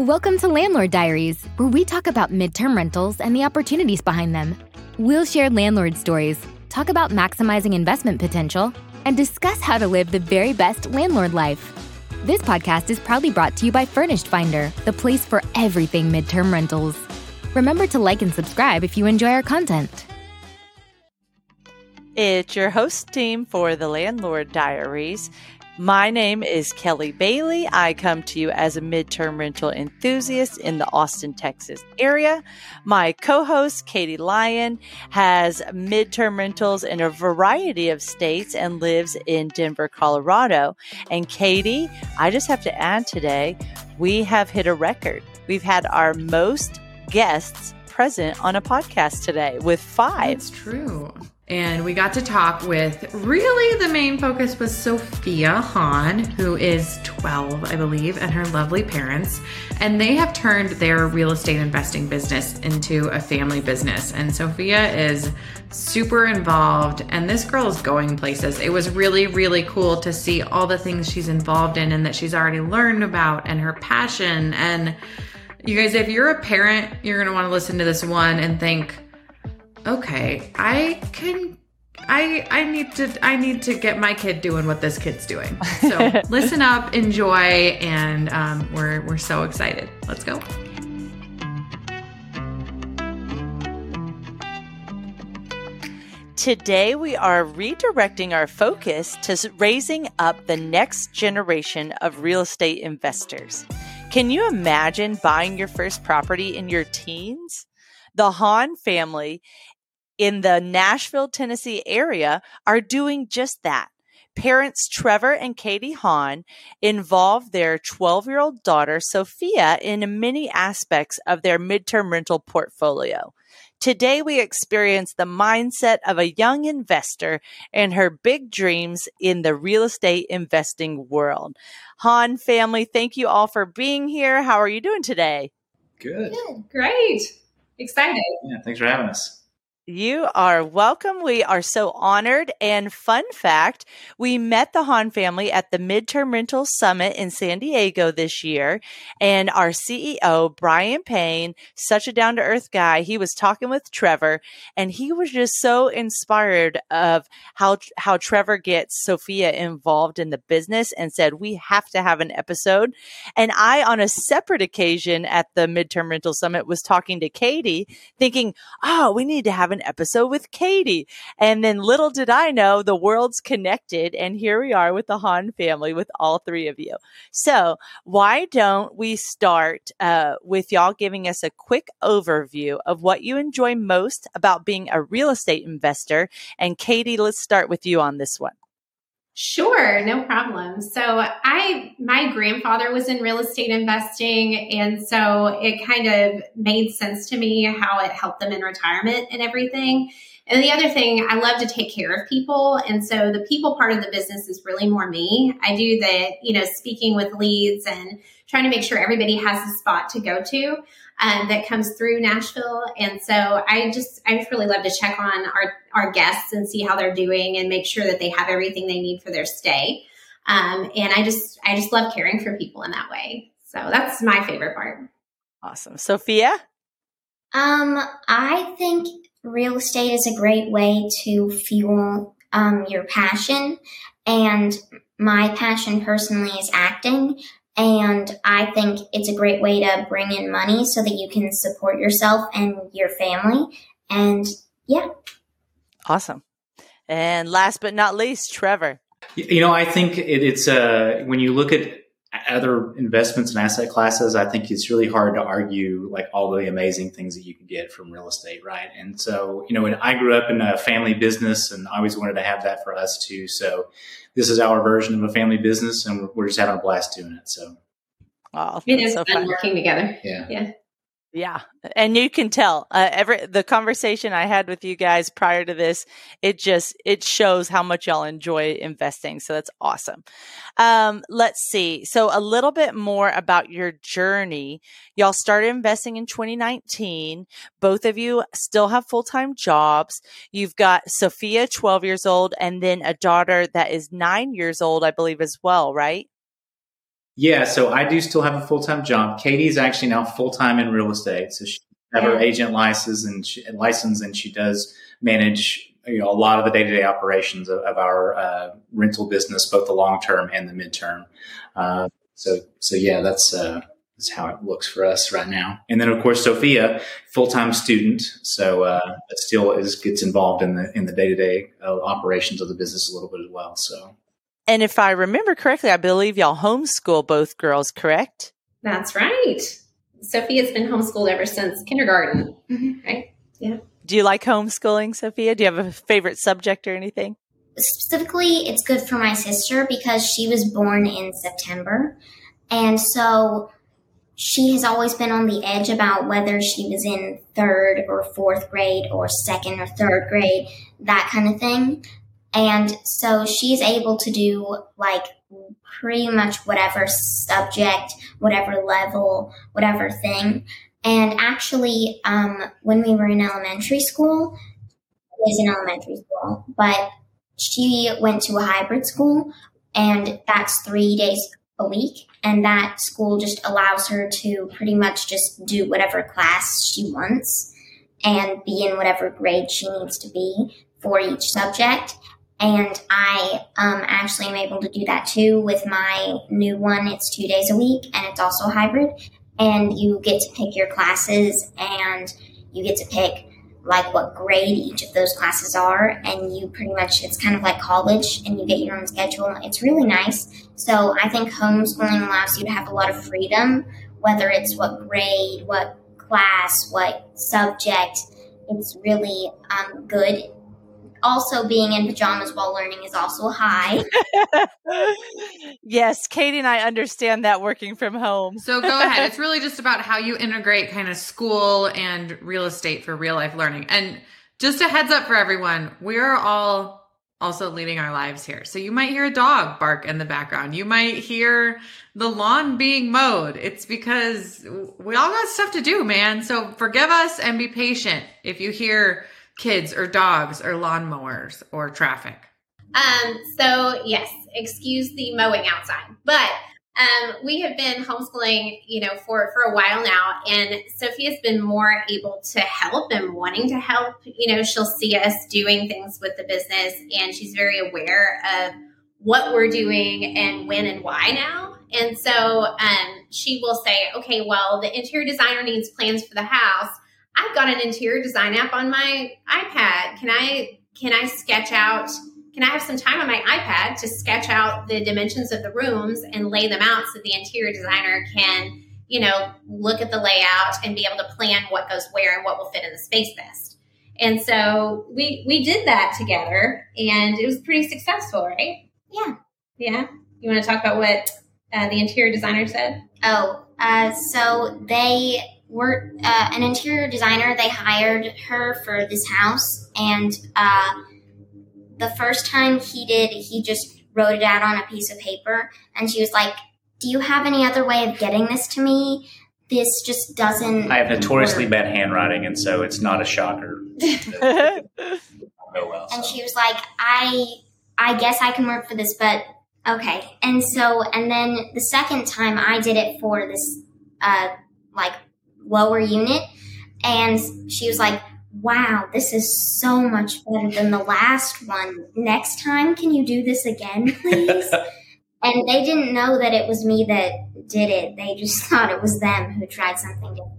Welcome to Landlord Diaries, where we talk about midterm rentals and the opportunities behind them. We'll share landlord stories, talk about maximizing investment potential, and discuss how to live the very best landlord life. This podcast is proudly brought to you by Furnished Finder, the place for everything midterm rentals. Remember to like and subscribe if you enjoy our content. It's your host team for the Landlord Diaries. My name is Kelly Bailey. I come to you as a midterm rental enthusiast in the Austin, Texas area. My co host, Katie Lyon, has midterm rentals in a variety of states and lives in Denver, Colorado. And Katie, I just have to add today, we have hit a record. We've had our most guests present on a podcast today with five. That's true and we got to talk with really the main focus was Sophia Hawn, who is 12, I believe, and her lovely parents. And they have turned their real estate investing business into a family business. And Sophia is super involved, and this girl is going places. It was really, really cool to see all the things she's involved in and that she's already learned about and her passion. And you guys, if you're a parent, you're want to listen to this one and think, okay, I can I I need to I need to get my kid doing what this kid's doing. So listen up, enjoy, and um, we're we're so excited. Let's go. Today, we are redirecting our focus to raising up the next generation of real estate investors. Can you imagine buying your first property in your teens? The Hawn family in the Nashville, Tennessee area are doing just that. Parents Trevor and Katie Hawn involve their 12 year old daughter Sophia in many aspects of their midterm rental portfolio. Today, we experience the mindset of a young investor and her big dreams in the real estate investing world. Hawn family, thank you all for being here. How are you doing today? Good. Good. Great. Excited. Yeah, thanks for having us. You are welcome. We are so honored. And fun fact, we met the Hawn family at the Midterm Rental Summit in San Diego this year. And our CEO, Brian Payne, such a down to earth guy, he was talking with Trevor and he was just so inspired of how, how Trevor gets Sophia involved in the business and said, we have to have an episode. And I, on a separate occasion at the Midterm Rental Summit, was talking to Katie thinking, oh, we need to have an an episode with Katie. And then little did I know the world's connected. And here we are with the Hawn family with all three of you. So why don't we start uh, with y'all giving us a quick overview of what you enjoy most about being a real estate investor? And Katie, let's start with you on this one. Sure, no problem. So I my grandfather was in real estate investing and so it kind of made sense to me how it helped them in retirement and everything. And the other thing, I love to take care of people. And so the people part of the business is really more me. I do the, you know, speaking with leads and trying to make sure everybody has a spot to go to um, that comes through Nashville. And so I just, I just really love to check on our, our guests and see how they're doing and make sure that they have everything they need for their stay. Um, and I just, I just love caring for people in that way. So that's my favorite part. Awesome. Sophia? Um, I think real estate is a great way to fuel um, your passion. And my passion personally is acting. And I think it's a great way to bring in money so that you can support yourself and your family. And yeah. Awesome. And last but not least, Trevor. You know, I think it, it's uh, when you look at other investments and asset classes, I think it's really hard to argue like all the amazing things that you can get from real estate, right? And so, you know, when I grew up in a family business and I always wanted to have that for us too. So this is our version of a family business and we're just having a blast doing it. So. Oh, it is so fun working together. Yeah. Yeah. Yeah, and you can tell uh, every the conversation I had with you guys prior to this, it just it shows how much y'all enjoy investing. So that's awesome. Um, let's see. So a little bit more about your journey. Y'all started investing in 2019. Both of you still have full time jobs. You've got Sophia, 12 years old, and then a daughter that is nine years old, I believe, as well, right? Yeah, so I do still have a full time job. Katie's actually now full time in real estate, so she has her agent license and she, license, and she does manage you know a lot of the day to day operations of, of our uh, rental business, both the long term and the midterm. Uh, so so yeah, that's uh, that's how it looks for us right now. And then of course Sophia, full time student, so uh, still is gets involved in the in the day to day operations of the business a little bit as well. So. And if I remember correctly, I believe y'all homeschool both girls, correct? That's right. Sophia's been homeschooled ever since kindergarten, mm-hmm. right? Yeah. Do you like homeschooling, Sophia? Do you have a favorite subject or anything? Specifically, it's good for my sister because she was born in September. And so she has always been on the edge about whether she was in third or fourth grade or second or third grade, that kind of thing. And so she's able to do like pretty much whatever subject, whatever level, whatever thing. And actually, um, when we were in elementary school, was in elementary school, but she went to a hybrid school, and that's three days a week. And that school just allows her to pretty much just do whatever class she wants and be in whatever grade she needs to be for each subject. And I um, actually am able to do that too with my new one. It's two days a week and it's also hybrid. And you get to pick your classes and you get to pick like what grade each of those classes are. And you pretty much it's kind of like college and you get your own schedule. It's really nice. So i think homeschooling allows you to have a lot of freedom whether it's what grade what class what subject. It's really um, good also being in pajamas while learning is also high. yes, Katie and I understand that working from home. So go ahead. It's really just about how you integrate kind of school and real estate for real life learning. And just a heads up for everyone, we're all also leading our lives here. So you might hear a dog bark in the background. You might hear the lawn being mowed. It's because we all got stuff to do, man. So forgive us and be patient if you hear kids or dogs or lawnmowers or traffic? Um, so yes, excuse the mowing outside, but um, we have been homeschooling, you know, for for a while now, and Sophia's been more able to help and wanting to help. You know, she'll see us doing things with the business, and she's very aware of what we're doing and when and why now. And so um, she will say, okay, well, the interior designer needs plans for the house I've got an interior design app on my iPad. Can I can I sketch out can I have some time on my iPad to sketch out the dimensions of the rooms and lay them out so the interior designer can, you know, look at the layout and be able to plan what goes where and what will fit in the space best. And so we we did that together and it was pretty successful, right? Yeah. Yeah. You want to talk about what uh, the interior designer said? Oh, uh, so they were uh, an interior designer. They hired her for this house, and uh, the first time he did, he just wrote it out on a piece of paper, and she was like, "Do you have any other way of getting this to me? This just doesn't." I have notoriously work. bad handwriting, and so it's not a shocker. oh well. And she was like, "I, I guess I can work for this, but." Okay, and so, and then the second time I did it for this, uh, like lower unit. And she was like, wow, this is so much better than the last one. Next time, can you do this again, please? and they didn't know that it was me that did it. They just thought it was them who tried something different.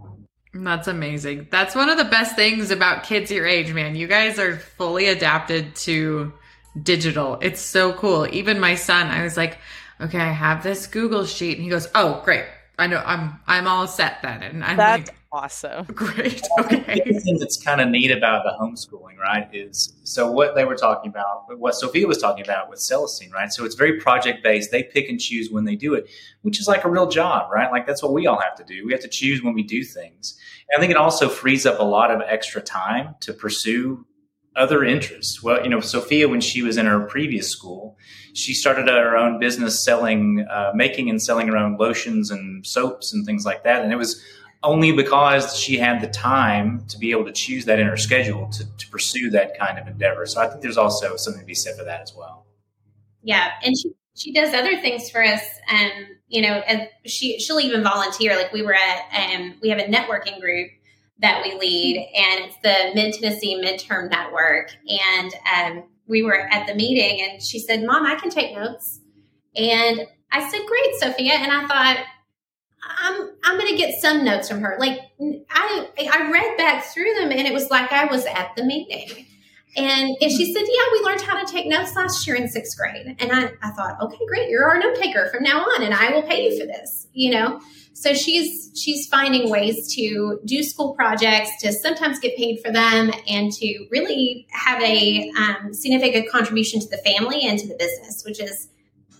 That's amazing. That's one of the best things about kids your age, man. You guys are fully adapted to digital. It's so cool. Even my son, I was like, okay, I have this Google sheet. And he goes, oh, great. I know I'm I'm all set then, and I'm that's like, awesome. Great. Okay. the thing that's kind of neat about the homeschooling, right, is so what they were talking about, what Sophia was talking about with Celestine, right? So it's very project based. They pick and choose when they do it, which is like a real job, right? Like that's what we all have to do. We have to choose when we do things. And I think it also frees up a lot of extra time to pursue other interests. Well, you know, Sophia, when she was in her previous school, she started her own business selling, uh, making and selling her own lotions and soaps and things like that. And it was only because she had the time to be able to choose that in her schedule to, to pursue that kind of endeavor. So I think there's also something to be said for that as well. Yeah. And she, she does other things for us. Um, you know, she she'll even volunteer. Like we were at, um, we have a networking group that we lead, and it's the Mid Tennessee Midterm Network. And um, we were at the meeting, and she said, "Mom, I can take notes." And I said, "Great, Sophia." And I thought, I'm I'm going to get some notes from her. Like I I read back through them, and it was like I was at the meeting. And, and she said, Yeah, we learned how to take notes last year in sixth grade. And I, I thought, okay, great, you're our note taker from now on, and I will pay you for this, you know? So she's she's finding ways to do school projects, to sometimes get paid for them, and to really have a um, significant contribution to the family and to the business, which is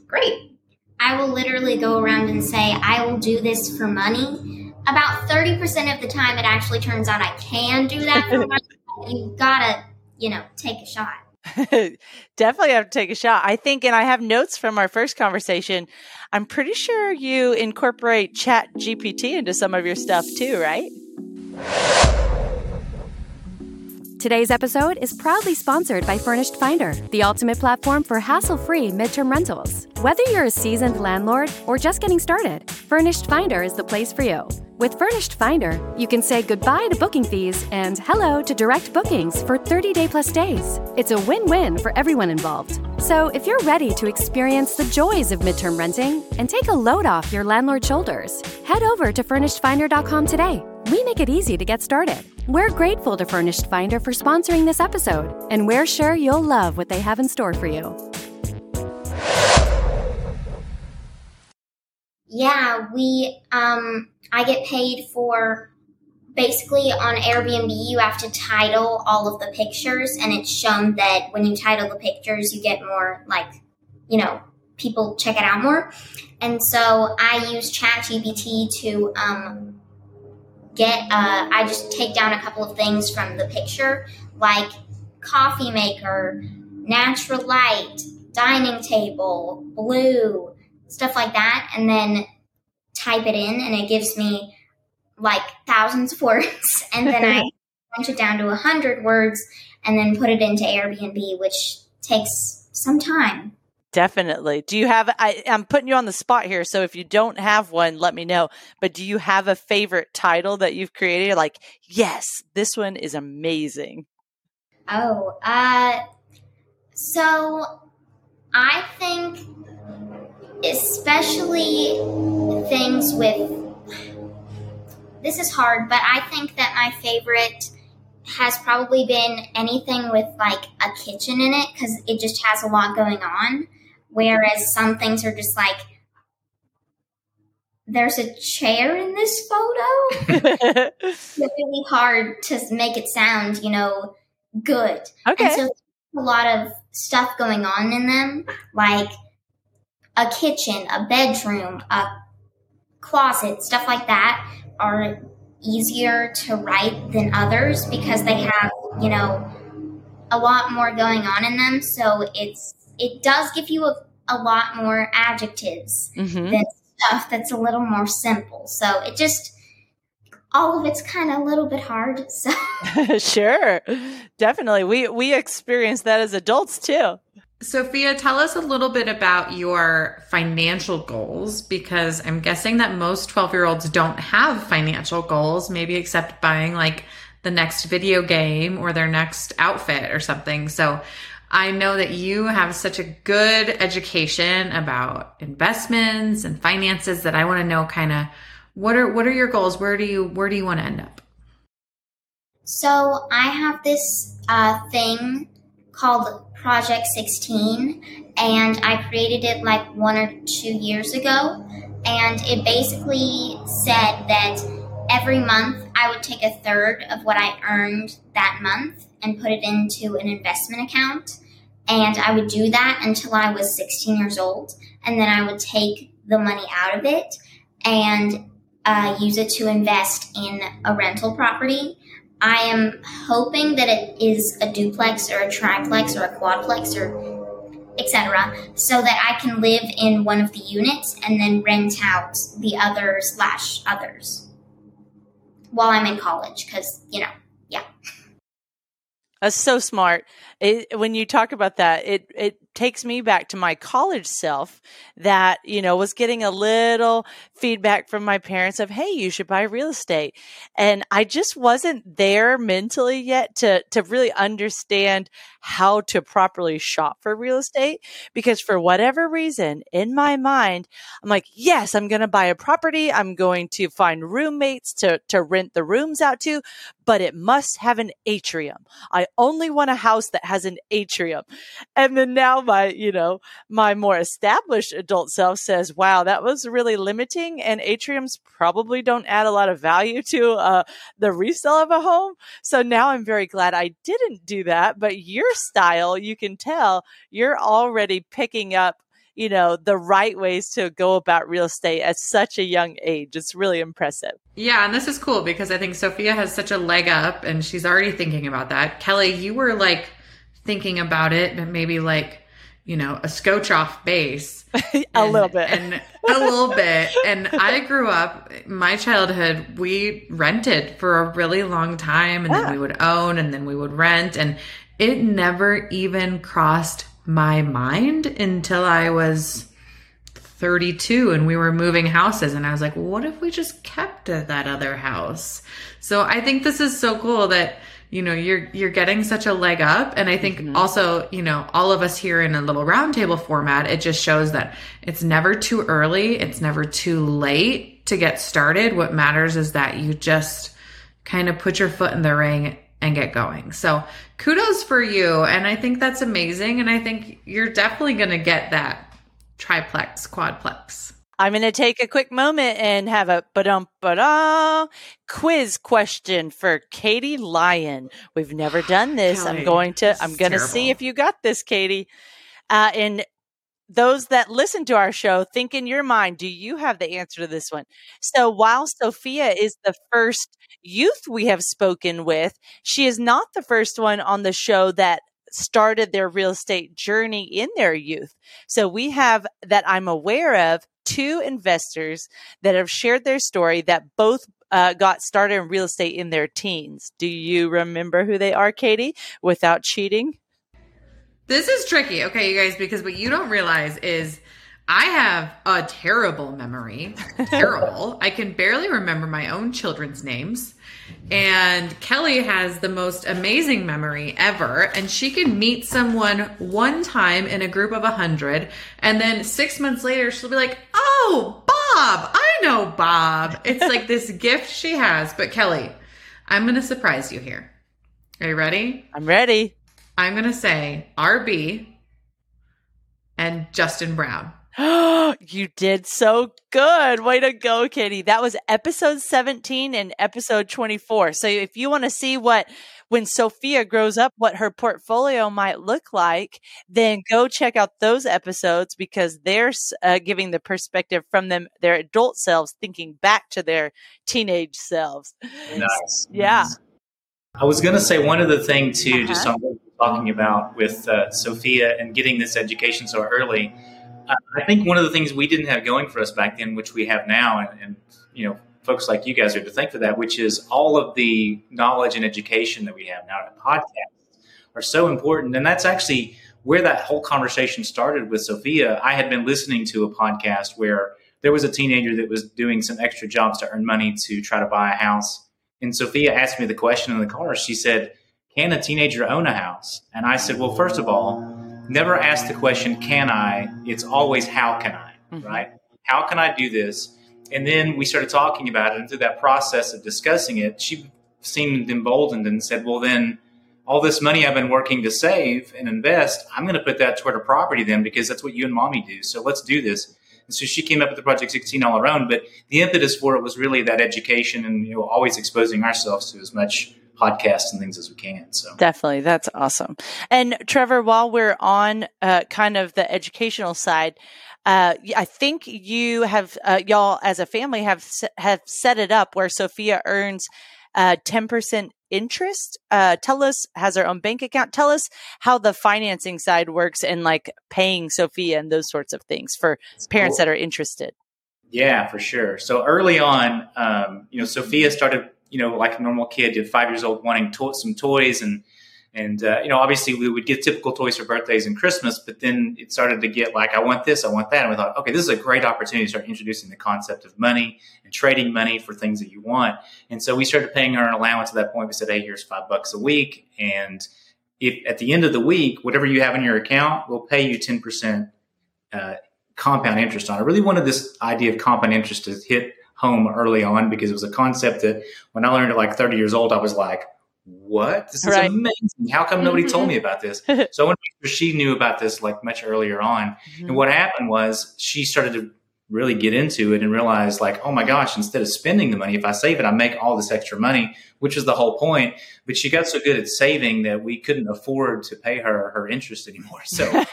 great. I will literally go around and say, I will do this for money. About 30% of the time, it actually turns out I can do that for money. You gotta you know, take a shot. Definitely have to take a shot. I think, and I have notes from our first conversation. I'm pretty sure you incorporate Chat GPT into some of your stuff too, right? Today's episode is proudly sponsored by Furnished Finder, the ultimate platform for hassle free midterm rentals. Whether you're a seasoned landlord or just getting started, Furnished Finder is the place for you. With Furnished Finder, you can say goodbye to booking fees and hello to direct bookings for 30 day plus days. It's a win win for everyone involved. So if you're ready to experience the joys of midterm renting and take a load off your landlord's shoulders, head over to FurnishedFinder.com today. We make it easy to get started. We're grateful to Furnished Finder for sponsoring this episode, and we're sure you'll love what they have in store for you. Yeah, we um I get paid for basically on Airbnb you have to title all of the pictures and it's shown that when you title the pictures you get more like you know people check it out more. And so i use ChatGPT to um, get uh, i just take down a couple of things from the picture like coffee maker natural light dining table blue stuff like that and then type it in and it gives me like thousands of words and then i bunch it down to a hundred words and then put it into airbnb which takes some time Definitely. Do you have I I'm putting you on the spot here, so if you don't have one, let me know. But do you have a favorite title that you've created like, yes, this one is amazing? Oh, uh so I think especially things with this is hard, but I think that my favorite has probably been anything with like a kitchen in it because it just has a lot going on. Whereas some things are just like, there's a chair in this photo. it's really hard to make it sound, you know, good. Okay. And so a lot of stuff going on in them, like a kitchen, a bedroom, a closet, stuff like that, are easier to write than others because they have, you know, a lot more going on in them. So it's it does give you a, a lot more adjectives mm-hmm. than stuff that's a little more simple. So it just all of it's kind of a little bit hard. So sure, definitely, we we experience that as adults too. Sophia, tell us a little bit about your financial goals because I'm guessing that most 12 year olds don't have financial goals, maybe except buying like the next video game or their next outfit or something. So I know that you have such a good education about investments and finances that I want to know kind of what are what are your goals? Where do you where do you want to end up? So I have this uh, thing called Project 16, and I created it like one or two years ago. And it basically said that every month I would take a third of what I earned that month and put it into an investment account. And I would do that until I was 16 years old. And then I would take the money out of it and uh, use it to invest in a rental property I am hoping that it is a duplex or a triplex or a quadplex or etc. so that I can live in one of the units and then rent out the other slash others while I'm in college because you know yeah. That's so smart. It, when you talk about that, it it takes me back to my college self that, you know, was getting a little feedback from my parents of, Hey, you should buy real estate. And I just wasn't there mentally yet to, to really understand how to properly shop for real estate because for whatever reason in my mind, I'm like, yes, I'm going to buy a property. I'm going to find roommates to, to rent the rooms out to, but it must have an atrium. I only want a house that has an atrium. And then now my, you know, my more established adult self says, wow, that was really limiting and atriums probably don't add a lot of value to uh, the resale of a home. So now I'm very glad I didn't do that. But your style, you can tell you're already picking up you know the right ways to go about real estate at such a young age it's really impressive yeah and this is cool because i think sophia has such a leg up and she's already thinking about that kelly you were like thinking about it but maybe like you know a scotch off base a and, little bit and a little bit and i grew up my childhood we rented for a really long time and yeah. then we would own and then we would rent and it never even crossed my mind until I was 32 and we were moving houses and I was like, what if we just kept that other house? So I think this is so cool that you know you're you're getting such a leg up and i think mm-hmm. also you know all of us here in a little roundtable format it just shows that it's never too early it's never too late to get started what matters is that you just kind of put your foot in the ring and get going. So kudos for you. And I think that's amazing. And I think you're definitely going to get that triplex, quadplex. I'm going to take a quick moment and have a ba-dum ba quiz question for Katie Lyon. We've never done this. Kelly, I'm going to I'm going to see if you got this, Katie. Uh, and those that listen to our show, think in your mind, do you have the answer to this one? So while Sophia is the first youth we have spoken with, she is not the first one on the show that started their real estate journey in their youth. So we have that I'm aware of two investors that have shared their story that both uh, got started in real estate in their teens. Do you remember who they are, Katie, without cheating? This is tricky, okay, you guys, because what you don't realize is I have a terrible memory. terrible. I can barely remember my own children's names. And Kelly has the most amazing memory ever. And she can meet someone one time in a group of a hundred. And then six months later, she'll be like, Oh, Bob, I know Bob. It's like this gift she has. But Kelly, I'm going to surprise you here. Are you ready? I'm ready. I'm going to say RB and Justin Brown. you did so good. Way to go, Kitty. That was episode 17 and episode 24. So if you want to see what when Sophia grows up, what her portfolio might look like, then go check out those episodes because they're uh, giving the perspective from them, their adult selves, thinking back to their teenage selves. Nice. Yeah. I was going to say one other thing too, uh-huh. just on talking about with uh, Sophia and getting this education so early. Uh, I think one of the things we didn't have going for us back then, which we have now, and, and you know, folks like you guys are to thank for that, which is all of the knowledge and education that we have now. In the podcasts are so important, and that's actually where that whole conversation started with Sophia. I had been listening to a podcast where there was a teenager that was doing some extra jobs to earn money to try to buy a house, and Sophia asked me the question in the car. She said can a teenager own a house? And I said, well, first of all, never ask the question, can I? It's always, how can I? Mm-hmm. Right? How can I do this? And then we started talking about it. And through that process of discussing it, she seemed emboldened and said, well, then all this money I've been working to save and invest, I'm going to put that toward a property then because that's what you and mommy do. So let's do this. And so she came up with the Project 16 all her own. But the impetus for it was really that education and you know always exposing ourselves to as much podcasts and things as we can. So definitely, that's awesome. And Trevor, while we're on uh, kind of the educational side, uh, I think you have uh, y'all as a family have have set it up where Sophia earns uh, ten percent interest. Uh, tell us has her own bank account. Tell us how the financing side works and like paying Sophia and those sorts of things for parents cool. that are interested. Yeah, for sure. So early on, um, you know, Sophia started you know, like a normal kid, at five years old, wanting to- some toys and And uh, you know, obviously, we would get typical toys for birthdays and Christmas, but then it started to get like, I want this, I want that, and we thought, okay, this is a great opportunity to start introducing the concept of money and trading money for things that you want. And so we started paying her an allowance at that point. We said, hey, here's five bucks a week, and if at the end of the week, whatever you have in your account, we'll pay you ten percent uh, compound interest on. I really wanted this idea of compound interest to hit home early on because it was a concept that when I learned at like 30 years old, I was like, what? This is right. amazing. How come nobody told me about this? so I want to make sure she knew about this like much earlier on. Mm-hmm. And what happened was she started to really get into it and realize like, oh my gosh, instead of spending the money, if I save it, I make all this extra money, which is the whole point. But she got so good at saving that we couldn't afford to pay her her interest anymore. So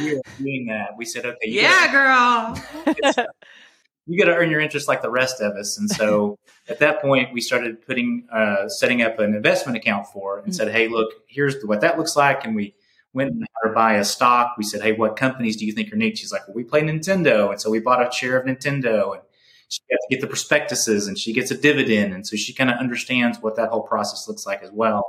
we were doing that. We said, okay, yeah, girl you got to earn your interest like the rest of us. And so at that point, we started putting, uh, setting up an investment account for and mm-hmm. said, Hey, look, here's what that looks like. And we went and had her buy a stock. We said, Hey, what companies do you think are neat? She's like, well, we play Nintendo. And so we bought a share of Nintendo and she got to get the prospectuses and she gets a dividend. And so she kind of understands what that whole process looks like as well.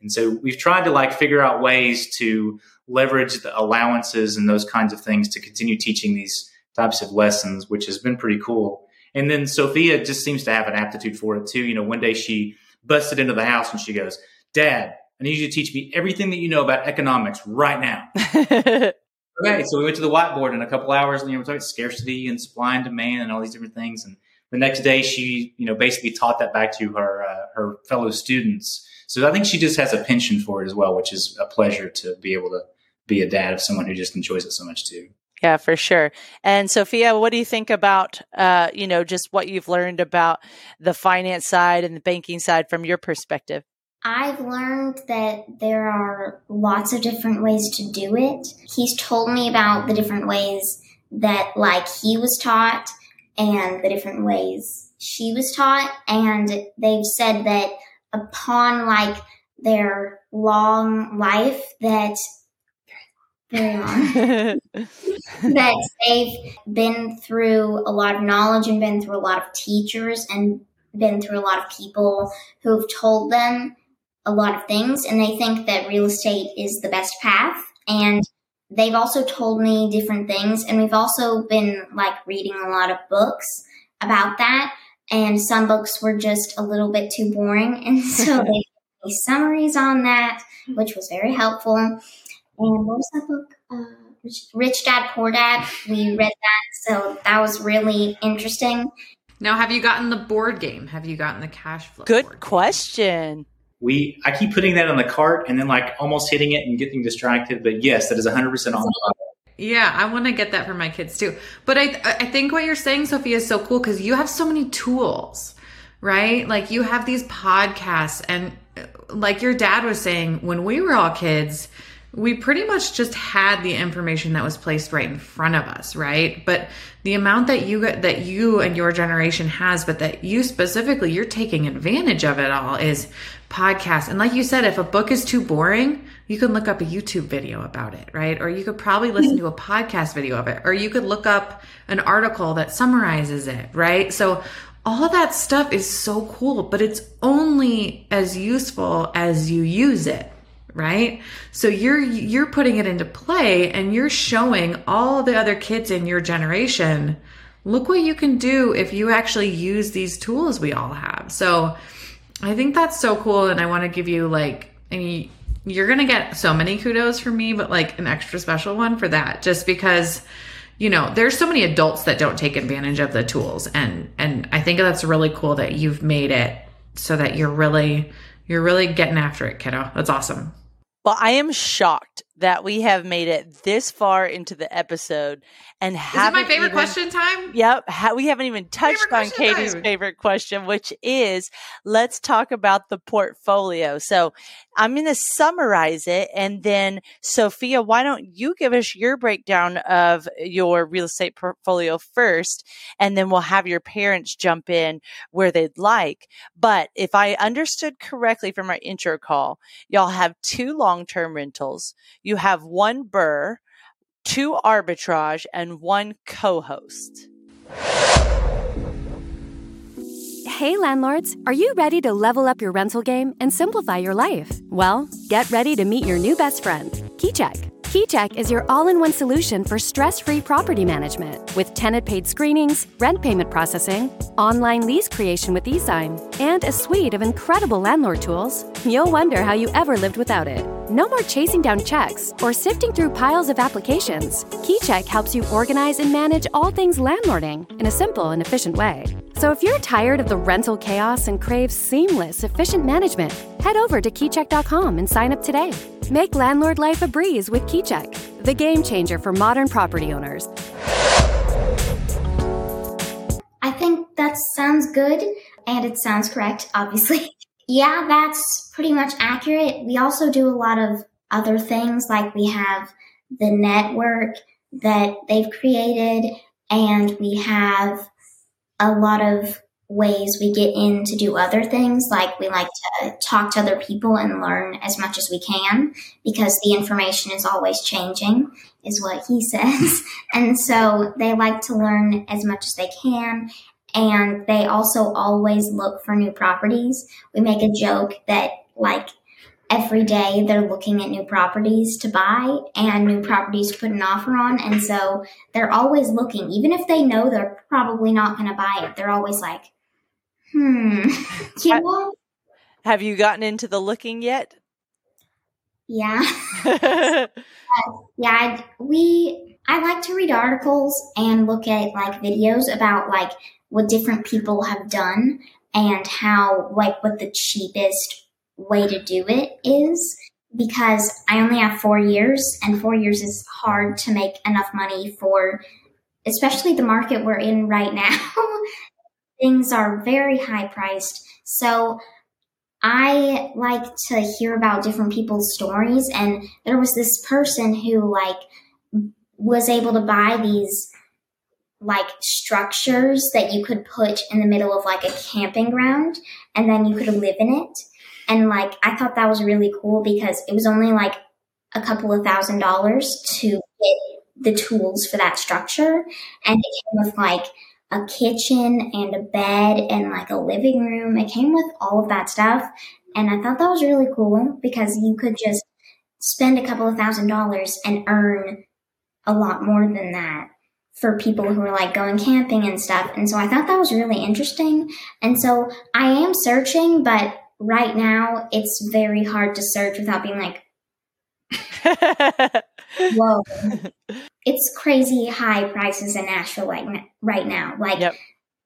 And so we've tried to like figure out ways to leverage the allowances and those kinds of things to continue teaching these types of lessons, which has been pretty cool. And then Sophia just seems to have an aptitude for it too. You know, one day she busted into the house and she goes, Dad, I need you to teach me everything that you know about economics right now. okay, so we went to the whiteboard in a couple hours and you know, we talking scarcity and supply and demand and all these different things. And the next day she, you know, basically taught that back to her uh, her fellow students. So I think she just has a penchant for it as well, which is a pleasure to be able to be a dad of someone who just enjoys it so much too. Yeah, for sure. And Sophia, what do you think about, uh, you know, just what you've learned about the finance side and the banking side from your perspective? I've learned that there are lots of different ways to do it. He's told me about the different ways that, like, he was taught and the different ways she was taught. And they've said that upon, like, their long life, that very long. that they've been through a lot of knowledge and been through a lot of teachers and been through a lot of people who've told them a lot of things and they think that real estate is the best path. And they've also told me different things and we've also been like reading a lot of books about that. And some books were just a little bit too boring and so they gave summaries on that which was very helpful and what was that book uh, Rich Dad Poor Dad. We read that, so that was really interesting. Now, have you gotten the board game? Have you gotten the cash flow? Good question. We I keep putting that on the cart and then like almost hitting it and getting distracted. But yes, that is 100 percent on. Yeah, I want to get that for my kids too. But I I think what you're saying, Sophia, is so cool because you have so many tools, right? Like you have these podcasts, and like your dad was saying, when we were all kids we pretty much just had the information that was placed right in front of us, right? But the amount that you get that you and your generation has, but that you specifically you're taking advantage of it all is podcasts. And like you said, if a book is too boring, you can look up a YouTube video about it, right? Or you could probably listen to a podcast video of it, or you could look up an article that summarizes it, right? So all that stuff is so cool, but it's only as useful as you use it right? So you're you're putting it into play and you're showing all the other kids in your generation, look what you can do if you actually use these tools we all have. So I think that's so cool and I want to give you like any you're going to get so many kudos from me, but like an extra special one for that just because you know, there's so many adults that don't take advantage of the tools and and I think that's really cool that you've made it so that you're really you're really getting after it, kiddo. That's awesome. Well, I am shocked that we have made it this far into the episode and have my favorite even, question time. Yep, ha- we haven't even touched on Katie's time. favorite question, which is let's talk about the portfolio. So I'm going to summarize it, and then Sophia, why don't you give us your breakdown of your real estate portfolio first, and then we'll have your parents jump in where they'd like. But if I understood correctly from our intro call, y'all have two long term rentals. You have one BRRRR, two arbitrage, and one co host. Hey, landlords, are you ready to level up your rental game and simplify your life? Well, get ready to meet your new best friend, KeyCheck. KeyCheck is your all in one solution for stress free property management with tenant paid screenings, rent payment processing, online lease creation with eSign, and a suite of incredible landlord tools. You'll wonder how you ever lived without it. No more chasing down checks or sifting through piles of applications. KeyCheck helps you organize and manage all things landlording in a simple and efficient way. So if you're tired of the rental chaos and crave seamless, efficient management, head over to keycheck.com and sign up today. Make landlord life a breeze with KeyCheck, the game changer for modern property owners. I think that sounds good and it sounds correct, obviously. yeah, that's pretty much accurate. We also do a lot of other things, like we have the network that they've created, and we have a lot of ways we get in to do other things. Like we like to talk to other people and learn as much as we can because the information is always changing, is what he says. and so they like to learn as much as they can. And they also always look for new properties. We make a joke that like every day they're looking at new properties to buy and new properties to put an offer on. And so they're always looking, even if they know they're probably not going to buy it, they're always like, hmm, know? Have you gotten into the looking yet? Yeah. uh, yeah, I, we, I like to read articles and look at like videos about like what different people have done and how, like, what the cheapest way to do it is because I only have four years, and four years is hard to make enough money for, especially the market we're in right now. Things are very high priced. So I like to hear about different people's stories, and there was this person who, like, was able to buy these like structures that you could put in the middle of like a camping ground and then you could live in it and like, I thought that was really cool because it was only like a couple of thousand dollars to get the tools for that structure. And it came with like a kitchen and a bed and like a living room. It came with all of that stuff. And I thought that was really cool because you could just spend a couple of thousand dollars and earn a lot more than that for people who are like going camping and stuff. And so I thought that was really interesting. And so I am searching, but right now it's very hard to search without being like, whoa. It's crazy high prices in Nashville like right now. Like yep.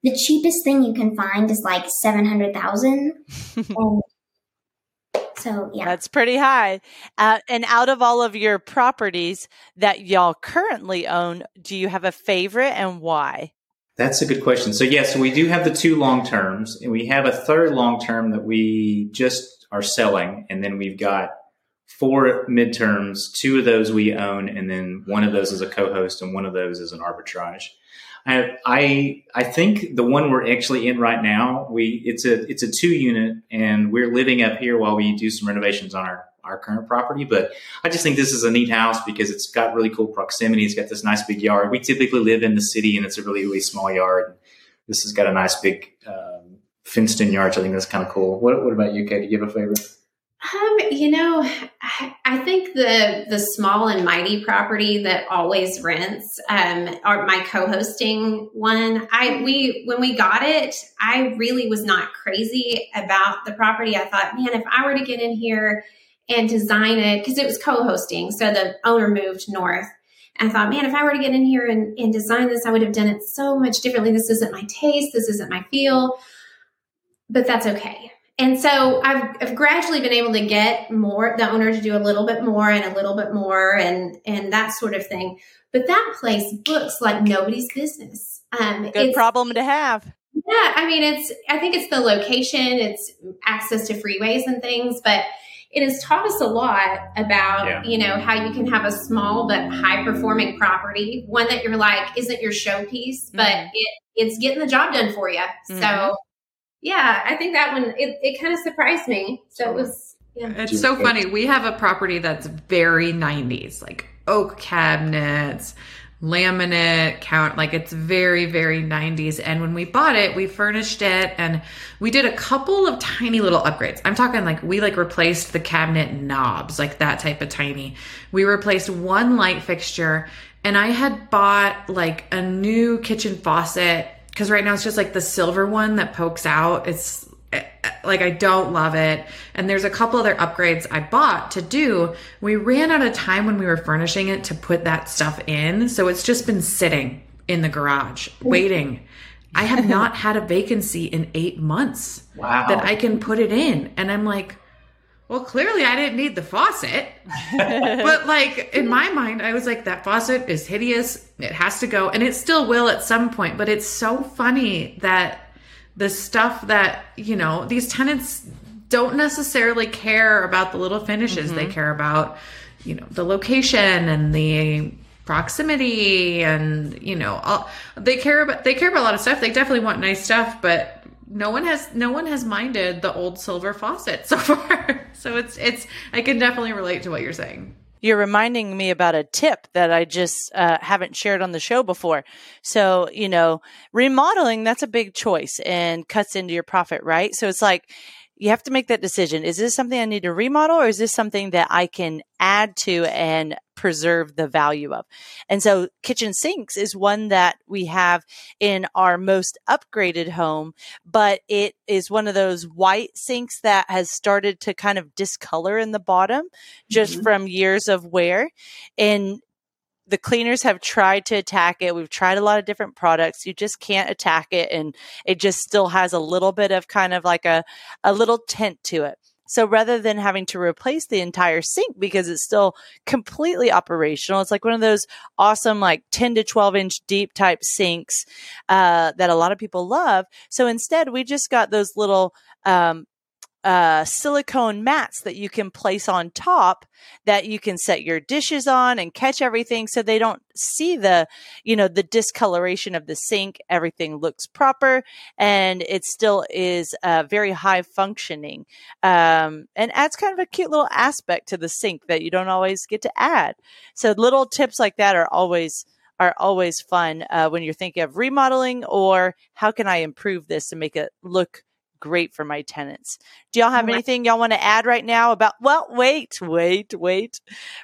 the cheapest thing you can find is like 700,000. so yeah. That's pretty high. Uh, and out of all of your properties that y'all currently own, do you have a favorite and why? That's a good question. So, yes, yeah, so we do have the two long terms, and we have a third long term that we just are selling. And then we've got four midterms. Two of those we own, and then one of those is a co host, and one of those is an arbitrage. I, I I think the one we're actually in right now, we it's a it's a two unit, and we're living up here while we do some renovations on our our current property. But I just think this is a neat house because it's got really cool proximity. It's got this nice big yard. We typically live in the city and it's a really, really small yard. This has got a nice big um, in yard. So I think that's kind of cool. What, what about you, Kate? Do you have a favorite? Um, you know, I think the the small and mighty property that always rents, um, or my co-hosting one. I we when we got it, I really was not crazy about the property. I thought, man, if I were to get in here and design it because it was co-hosting. So the owner moved north. And I thought, man, if I were to get in here and, and design this, I would have done it so much differently. This isn't my taste. This isn't my feel. But that's okay. And so I've, I've gradually been able to get more the owner to do a little bit more and a little bit more and and that sort of thing. But that place looks like nobody's business. Um, Good problem to have. Yeah, I mean, it's. I think it's the location, it's access to freeways and things, but it has taught us a lot about yeah. you know how you can have a small but high performing property one that you're like isn't your showpiece mm-hmm. but it, it's getting the job done for you mm-hmm. so yeah i think that one it, it kind of surprised me. So it was yeah. it's so funny. We have a property that's very 90s like oak cabinets laminate count like it's very very 90s and when we bought it we furnished it and we did a couple of tiny little upgrades. I'm talking like we like replaced the cabinet knobs like that type of tiny. We replaced one light fixture and i had bought like a new kitchen faucet because right now it's just like the silver one that pokes out it's eh, eh, like I don't love it. And there's a couple other upgrades I bought to do. We ran out of time when we were furnishing it to put that stuff in. So it's just been sitting in the garage waiting. I have not had a vacancy in eight months Wow. that I can put it in. And I'm like, well, clearly I didn't need the faucet. but like in my mind, I was like, that faucet is hideous. It has to go. And it still will at some point. But it's so funny that the stuff that, you know, these tenants don't necessarily care about the little finishes. They mm-hmm. care about, you know, the location and the proximity and you know all, they care about they care about a lot of stuff they definitely want nice stuff but no one has no one has minded the old silver faucet so far so it's it's i can definitely relate to what you're saying You're reminding me about a tip that I just uh, haven't shared on the show before. So, you know, remodeling, that's a big choice and cuts into your profit, right? So it's like, you have to make that decision. Is this something I need to remodel or is this something that I can add to and preserve the value of? And so kitchen sinks is one that we have in our most upgraded home, but it is one of those white sinks that has started to kind of discolor in the bottom just mm-hmm. from years of wear. And the cleaners have tried to attack it. We've tried a lot of different products. You just can't attack it. And it just still has a little bit of kind of like a, a little tint to it. So rather than having to replace the entire sink because it's still completely operational, it's like one of those awesome, like 10 to 12 inch deep type sinks uh, that a lot of people love. So instead, we just got those little um, uh, silicone mats that you can place on top that you can set your dishes on and catch everything so they don't see the, you know, the discoloration of the sink. Everything looks proper and it still is uh, very high functioning um, and adds kind of a cute little aspect to the sink that you don't always get to add. So little tips like that are always are always fun uh, when you're thinking of remodeling or how can I improve this to make it look great for my tenants. Do y'all have anything y'all want to add right now about? Well, wait, wait, wait.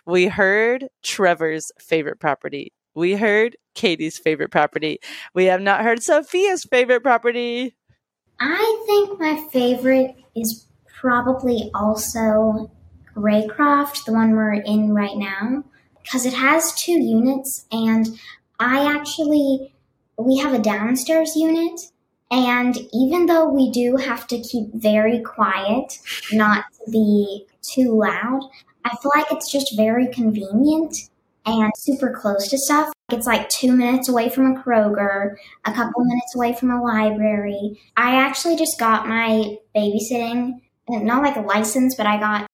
We heard Trevor's favorite property. We heard Katie's favorite property. We have not heard Sophia's favorite property. I think my favorite is probably also Raycroft, the one we're in right now, because it has two units, and I actually we have a downstairs unit, and even though we do have to keep very quiet, not to be too loud, I feel like it's just very convenient and super close to stuff. It's like two minutes away from a Kroger, a couple minutes away from a library. I actually just got my babysitting, not like a license, but I got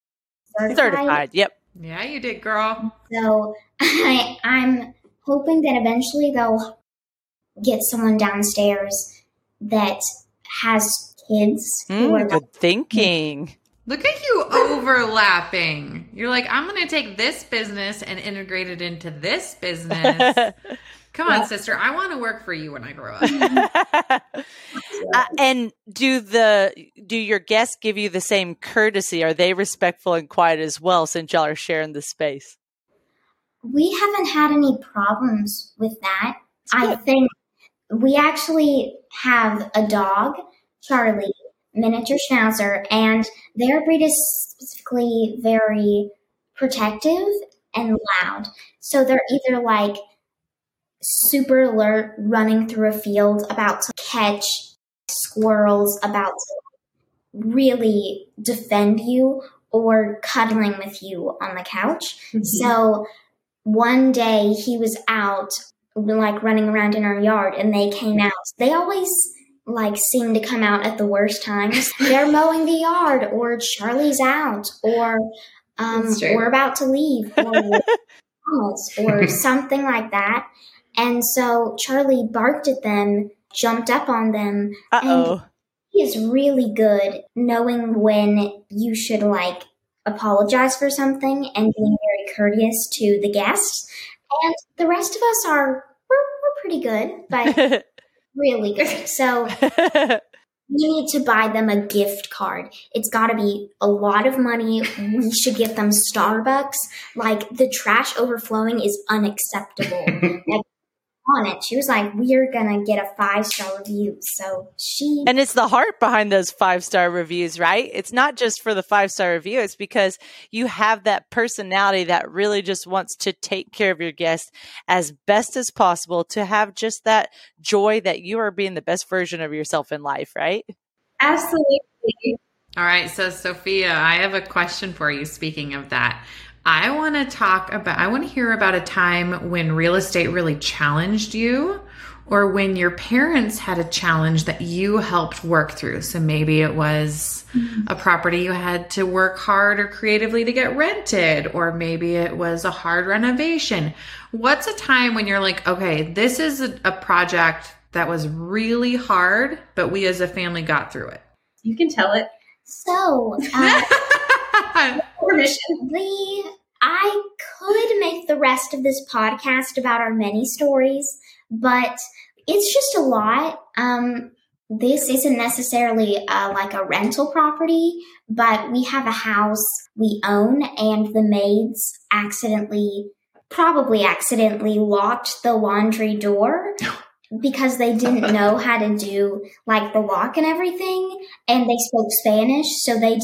certified. Certified. Yep. yeah you did girl So I, I'm hoping that eventually they'll get someone downstairs that has kids who are Mm, good thinking. look at you overlapping you're like i'm gonna take this business and integrate it into this business come on sister i want to work for you when i grow up Uh, and do the do your guests give you the same courtesy? Are they respectful and quiet as well since y'all are sharing the space? we haven't had any problems with that. I think we actually have a dog, Charlie, miniature schnauzer, and their breed is specifically very protective and loud. So they're either like super alert, running through a field, about to catch squirrels, about to really defend you, or cuddling with you on the couch. Mm-hmm. So one day he was out, like running around in our yard, and they came out. They always like seem to come out at the worst times. They're mowing the yard, or Charlie's out, or um, we're about to leave, or almost, or something like that. And so Charlie barked at them, jumped up on them. Uh oh. He is really good knowing when you should like apologize for something and being very courteous to the guests. And the rest of us are we're, we're pretty good, but really good. So we need to buy them a gift card. It's got to be a lot of money. We should get them Starbucks. Like the trash overflowing is unacceptable. like on it, she was like, "We're gonna get a five star review." So she and it's the heart behind those five star reviews, right? It's not just for the five star review; it's because you have that personality that really just wants to take care of your guests as best as possible to have just that joy that you are being the best version of yourself in life, right? Absolutely. All right, so Sophia, I have a question for you. Speaking of that, I want to talk about, I want to hear about a time when real estate really challenged you or when your parents had a challenge that you helped work through. So maybe it was a property you had to work hard or creatively to get rented, or maybe it was a hard renovation. What's a time when you're like, okay, this is a, a project that was really hard, but we as a family got through it? You can tell it. so uh, Permission. I could make the rest of this podcast about our many stories, but it's just a lot. Um, this isn't necessarily uh, like a rental property, but we have a house we own, and the maids accidentally, probably accidentally, locked the laundry door because they didn't know how to do like the lock and everything, and they spoke Spanish, so they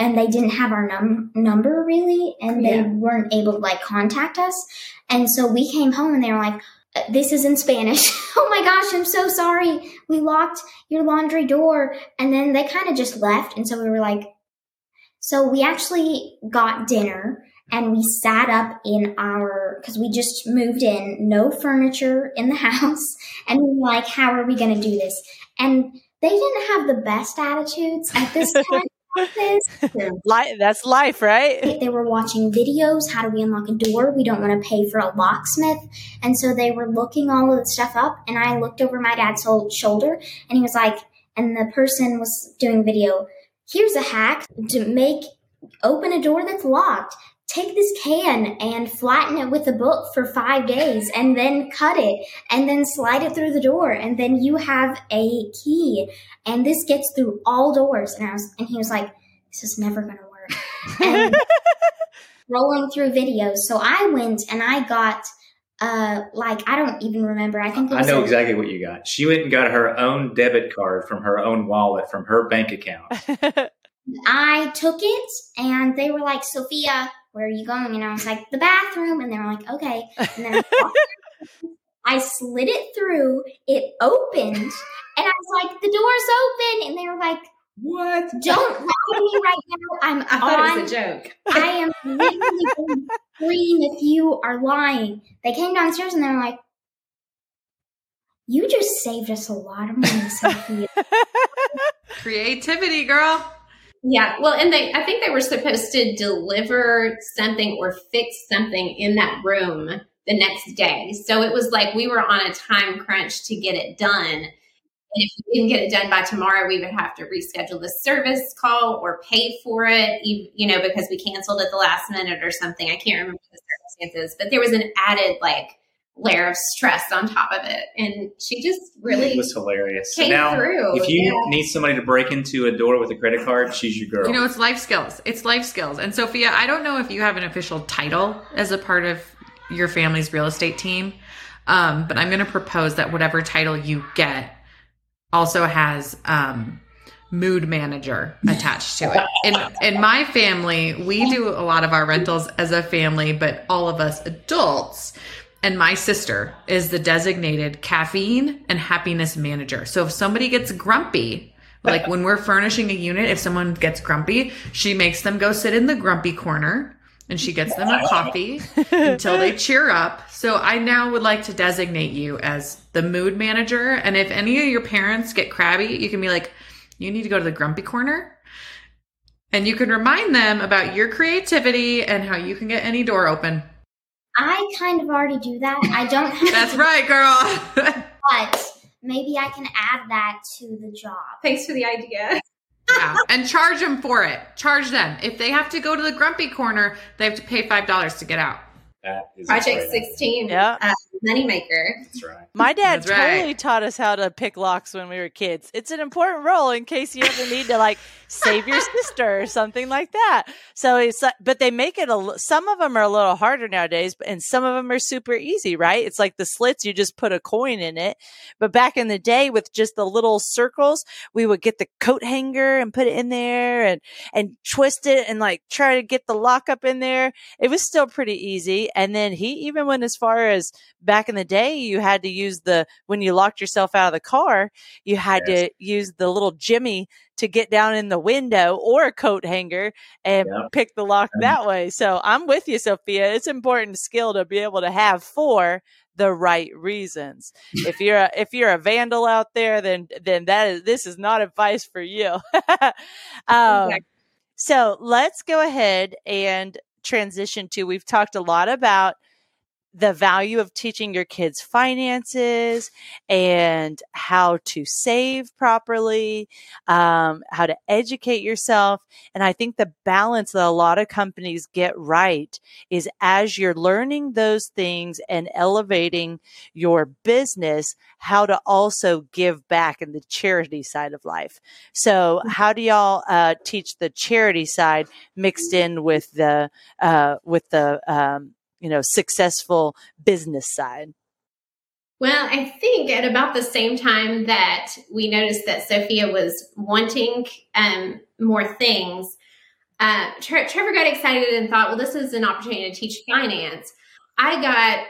and they didn't have our num- number really, and they Yeah. weren't able to like contact us, and so we came home and they were like. "Uh, This is in Spanish. oh my gosh, I'm so sorry. We locked your laundry door. And then they kind of just left. And so we were like, so we actually got dinner and we sat up in our, because we just moved in, no furniture in the house. And we were like, how are we going to do this? And they didn't have the best attitudes at this time. of this. Li- that's life, right? They were watching videos. How do we unlock a door? We don't want to pay for a locksmith. And so they were looking all of the stuff up. And I looked over my dad's shoulder and he was like, and the person was doing video. Here's a hack to make open a door that's locked. Take this can and flatten it with a book for five days and then cut it and then slide it through the door and then you have a key and this gets through all doors. And I was, and he was like, this is never going to work. And rolling through videos. So I went and I got, uh, like, I don't even remember. I think it I know a- exactly what you got. She went and got her own debit card from her own wallet from her bank account. I took it and they were like, Sophia, where are you going? And I was like, the bathroom. And they were like, okay. And then I, I slid it through, it opened, and I was like, the door's open. And they were like, What? don't lie to me right now. I'm I thought on. it was a joke. I am literally going to scream if you are lying. They came downstairs and they were like, you just saved us a lot of money, Sophia. Creativity, girl. Yeah, well, and they, I think they were supposed to deliver something or fix something in that room the next day. So it was like we were on a time crunch to get it done. And if we didn't get it done by tomorrow, we would have to reschedule the service call or pay for it, you you know, because we canceled at the last minute or something. I can't remember the circumstances, but there was an added like layer of stress on top of it. And she just really It was hilarious. Came now, through. if you Yeah. need somebody to break into a door with a credit card, she's your girl. You know, it's life skills. It's life skills. And Sophia, I don't know if you have an official title as a part of your family's real estate team, um, but I'm going to propose that whatever title you get also has um, mood manager attached to it. In in my family, we do a lot of our rentals as a family, but all of us adults. And my sister is the designated caffeine and happiness manager. So if somebody gets grumpy, like when we're furnishing a unit, if someone gets grumpy, she makes them go sit in the grumpy corner and she gets them a coffee until they cheer up. So I now would like to designate you as the mood manager. And if any of your parents get crabby, you can be like, you need to go to the grumpy corner. And you can remind them about your creativity and how you can get any door open. I kind of already do that. I don't have That's right, girl. but maybe I can add that to the job. thanks for the idea. yeah. And charge them for it. Charge them. If they have to go to the grumpy corner, they have to pay $5 to get out. That is a Project 16, Yeah. uh, Moneymaker. That's right. My dad That's right. totally taught us how to pick locks when we were kids. It's an important role in case you ever need to like save your sister or something like that. So it's like, but they make it a. li- Some of them are a little harder nowadays, and some of them are super easy, right? It's like the slits. You just put a coin in it. But back in the day, with just the little circles, we would get the coat hanger and put it in there and and twist it and like try to get the lock up in there. It was still pretty easy. And then he even went as far as back in the day, you had to use the, when you locked yourself out of the car, you had Yes. to use the little jimmy to get down in the window or a coat hanger and Yeah. pick the lock that way. So I'm with you, Sophia. It's important skill to be able to have for the right reasons. if you're a, if you're a vandal out there, then then that is this is not advice for you. um, Exactly. so let's go ahead and transition to we've talked a lot about the value of teaching your kids finances and how to save properly, um, how to educate yourself. And I think the balance that a lot of companies get right is as you're learning those things and elevating your business, how to also give back in the charity side of life. So, how do y'all uh, teach the charity side mixed in with the uh, with the um, you know successful business side? Well, I think at about the same time that we noticed that Sophia was wanting um, more things, uh, Tre- Trevor got excited and thought, well, this is an opportunity to teach finance. I got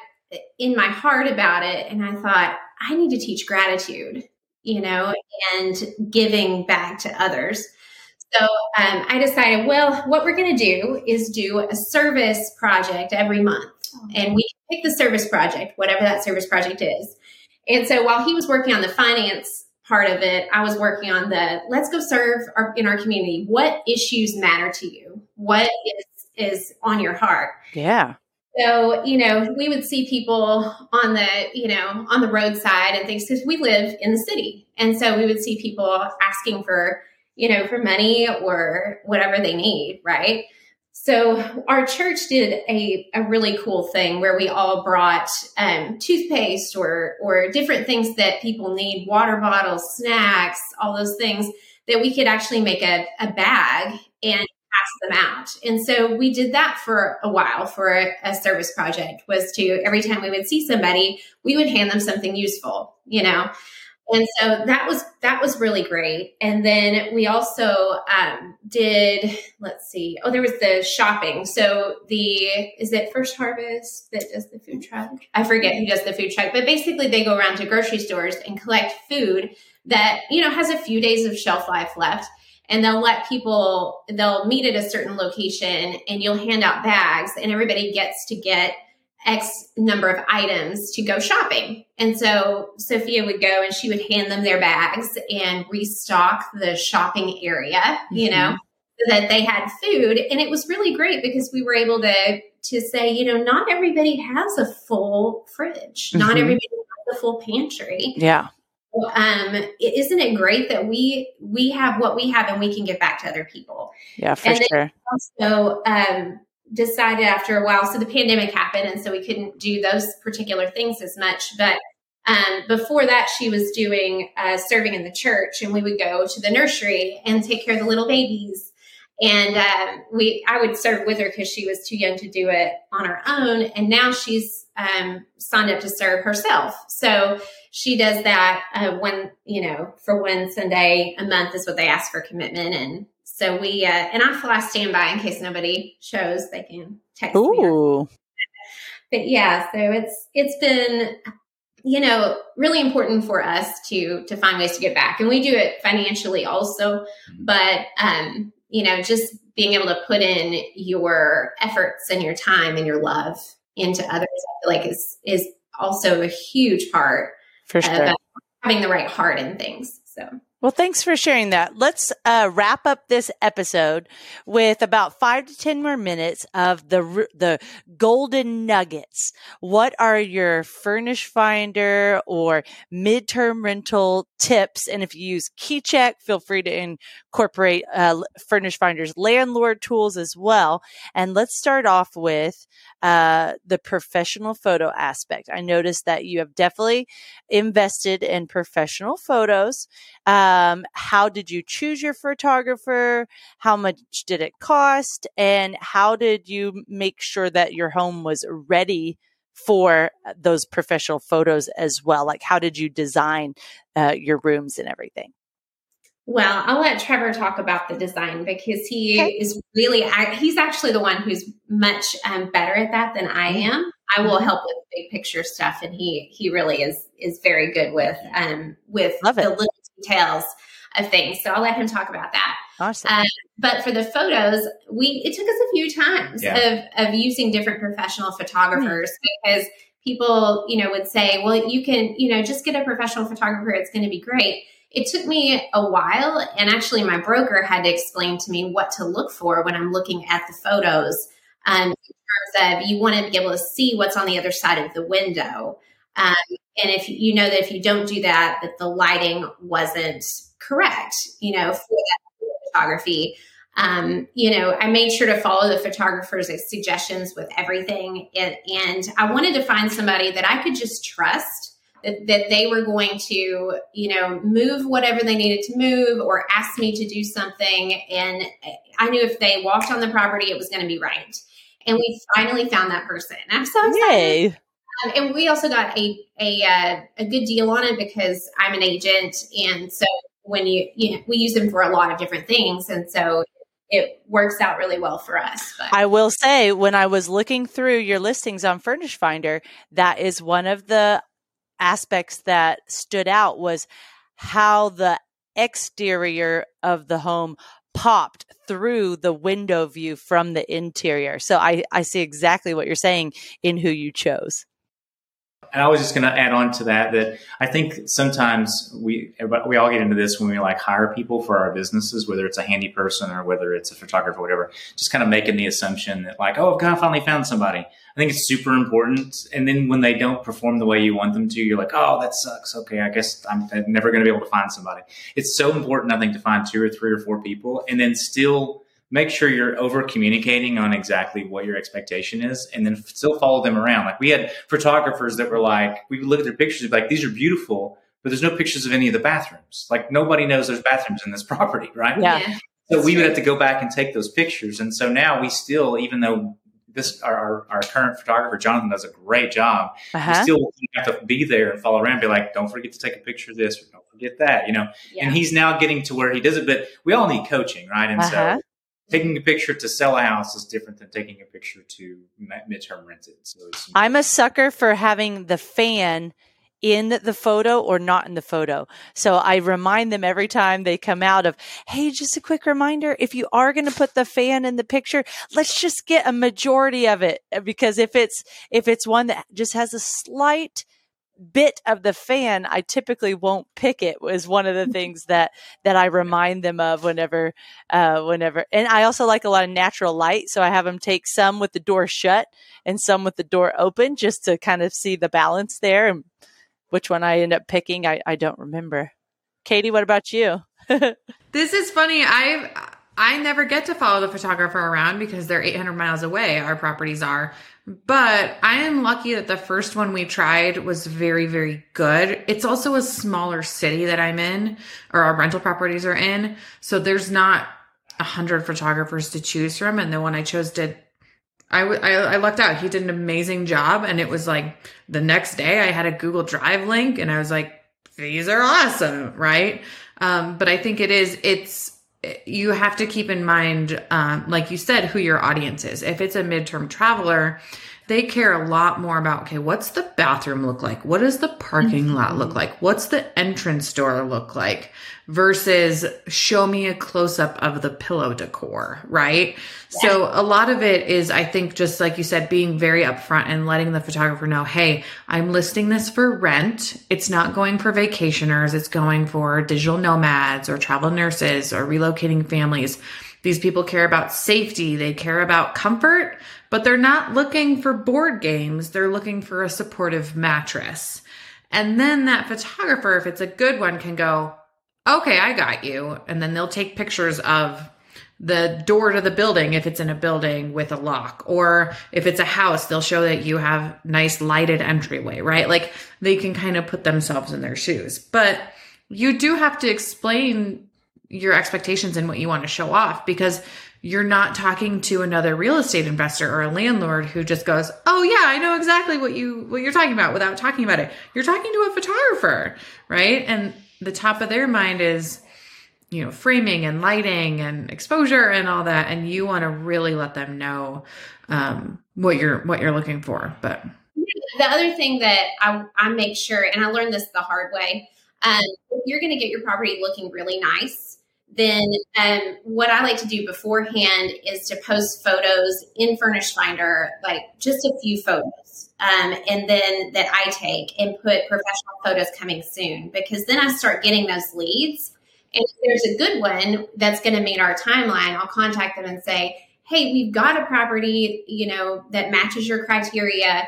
in my heart about it and I thought, I need to teach gratitude, you know, and giving back to others. So um, I decided, well, what we're going to do is do a service project every month. And we pick the service project, whatever that service project is. And so while he was working on the finance part of it, I was working on the let's go serve our, in our community. What issues matter to you? What is is on your heart? Yeah. So, you know, we would see people on the, you know, on the roadside and things because we live in the city. And so we would see people asking for, you know, for money or whatever they need, right? So our church did a, a really cool thing where we all brought um, toothpaste or or different things that people need, water bottles, snacks, all those things that we could actually make a, a bag and pass them out. And so we did that for a while for a, a service project was to every time we would see somebody, we would hand them something useful, you know. And so that was that was really great. And then we also um, did let's see. Oh, there was the shopping. So the is it First Harvest that does the food truck? I forget who does the food truck, but basically they go around to grocery stores and collect food that you know has a few days of shelf life left and they'll let people they'll meet at a certain location and you'll hand out bags and everybody gets to get x number of items to go shopping and so sophia would go and she would hand them their bags and restock the shopping area you know so that they had food and it was really great because we were able to to say you know not everybody has a full fridge not Mhm. everybody has a full pantry Yeah. um isn't it great that we we have what we have and we can give back to other people Yeah, for And sure. also um decided after a while. So the pandemic happened and so we couldn't do those particular things as much. But um, before that she was doing uh, serving in the church and we would go to the nursery and take care of the little babies. And um, we i would serve with her because she was too young to do it on her own and now she's um, signed up to serve herself. So she does that uh, one you know for one sunday a month is what they ask for commitment and so we uh, and i fly standby in case nobody shows they can text me but yeah so it's it's been you know really important for us to to find ways to get back. And we do it financially also but um you know just being able to put in your efforts and your time and your love into others like is is also a huge part For sure. having the right heart in things so Well, thanks for sharing that. Let's uh, wrap up this episode with about five to ten more minutes of the the golden nuggets. What are your Furnished Finder or midterm rental tips? And if you use KeyCheck, feel free to incorporate uh, Furnished Finder's landlord tools as well. And let's start off with uh, the professional photo aspect. I noticed that you have definitely invested in professional photos. Um, how did you choose your photographer? How much did it cost? And how did you make sure that your home was ready for those professional photos as well? Like, how did you design uh, your rooms and everything? Well, I'll let Trevor talk about the design because he okay. is really, he's actually the one who's much um, better at that than I mm-hmm. am. I will mm-hmm. help with big picture stuff, and he he really is is very good with um with Love the it. little details of things. So I'll let him talk about that. Awesome. Um, but for the photos, we it took us a few times yeah. of of using different professional photographers mm-hmm. because people you know would say, well, you can you know just get a professional photographer; it's going to be great it took me a while and actually my broker had to explain to me what to look for when i'm looking at the photos um, in terms of you want to be able to see what's on the other side of the window um, and if you know that if you don't do that that the lighting wasn't correct you know for that photography um, you know i made sure to follow the photographer's suggestions with everything and, and i wanted to find somebody that i could just trust that, that they were going to, you know, move whatever they needed to move or ask me to do something. And I knew if they walked on the property, it was going to be right. And we finally found that person. I'm so excited. Yay. Um, and we also got a a uh, a good deal on it because I'm an agent, and so when you you know we use them for a lot of different things, and so it works out really well for us. But. I will say, when I was looking through your listings on Furnished Finder, that is one of the aspects that stood out was how the exterior of the home popped through the window view from the interior. So I, I see exactly what you're saying in who you chose and I was just going to add on to that that I think sometimes we we all get into this when we like hire people for our businesses, whether it's a handy person or whether it's a photographer, or whatever. Just kind of making the assumption that like, oh, God, I finally found somebody. I think it's super important. And then when they don't perform the way you want them to, you're like, oh, that sucks. Okay, I guess I'm never going to be able to find somebody. It's so important, I think, to find two or three or four people, and then still make sure you're over communicating on exactly what your expectation is and then still follow them around. Like we had photographers that were like, we would look at their pictures and be like, these are beautiful, but there's no pictures of any of the bathrooms. Like nobody knows there's bathrooms in this property, right? Yeah. So we would have to go back and take those pictures. And so now we still, even though this our, our current photographer Jonathan does a great job. Uh-huh. We still have to be there and follow around, and be like, don't forget to take a picture of this or don't forget that, you know. Yeah. And he's now getting to where he does it, but we all need coaching, right? And uh-huh. so taking a picture to sell a house is different than taking a picture to midterm rent it. So I'm a sucker for having the fan in the photo or not in the photo. So I remind them every time they come out of, Hey, just a quick reminder. If you are going to put the fan in the picture, let's just get a majority of it. Because if it's, if it's one that just has a slight bit of the fan, I typically won't pick it was one of the mm-hmm. things that, that I remind them of whenever, uh, whenever, and I also like a lot of natural light. So I have them take some with the door shut and some with the door open just to kind of see the balance there and which one I end up picking. I, I don't remember. Katie, what about you? this is funny. I I never get to follow the photographer around because they're 800 miles away. Our properties are. But I am lucky that the first one we tried was very, very good. It's also a smaller city that I'm in, or our rental properties are in. So there's not a hundred photographers to choose from. And the one I chose did, I, I lucked out. He did an amazing job. And it was like the next day I had a Google Drive link and I was like, these are awesome. Right. Um, but I think it is, it's, you have to keep in mind, um, like you said, who your audience is. If it's a midterm traveler, they care a lot more about okay, what's the bathroom look like? What does the parking mm-hmm. lot look like? What's the entrance door look like? versus show me a close up of the pillow decor, right? Yeah. So a lot of it is, I think, just like you said, being very upfront and letting the photographer know, hey, I'm listing this for rent. It's not going for vacationers. It's going for digital nomads or travel nurses or relocating families. These people care about safety. They care about comfort, but they're not looking for board games. They're looking for a supportive mattress. And then that photographer, if it's a good one, can go, okay, I got you. And then they'll take pictures of the door to the building if it's in a building with a lock or if it's a house they'll show that you have nice lighted entryway right like they can kind of put themselves in their shoes but you do have to explain your expectations and what you want to show off because you're not talking to another real estate investor or a landlord who just goes, "Oh yeah, I know exactly what you what you're talking about" without talking about it. You're talking to a photographer, right? And the top of their mind is you know framing and lighting and exposure and all that and you want to really let them know um, what you're what you're looking for but the other thing that I, I make sure and i learned this the hard way um, if you're going to get your property looking really nice then um, what i like to do beforehand is to post photos in Furnished Finder like just a few photos um, and then that I take and put professional photos coming soon because then I start getting those leads. And if there's a good one that's going to meet our timeline, I'll contact them and say, "Hey, we've got a property, you know, that matches your criteria.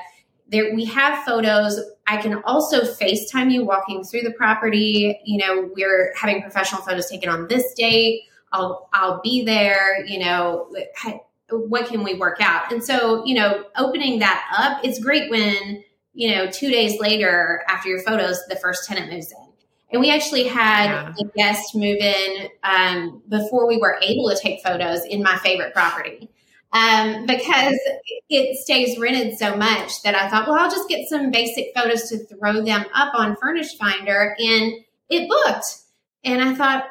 There, we have photos. I can also FaceTime you walking through the property. You know, we're having professional photos taken on this date. I'll I'll be there. You know, what can we work out? And so, you know, opening that up, it's great when, you know, two days later after your photos, the first tenant moves in. And we actually had yeah. a guest move in um, before we were able to take photos in my favorite property. Um, because it stays rented so much that I thought, well, I'll just get some basic photos to throw them up on Furnished Finder, and it booked. And I thought,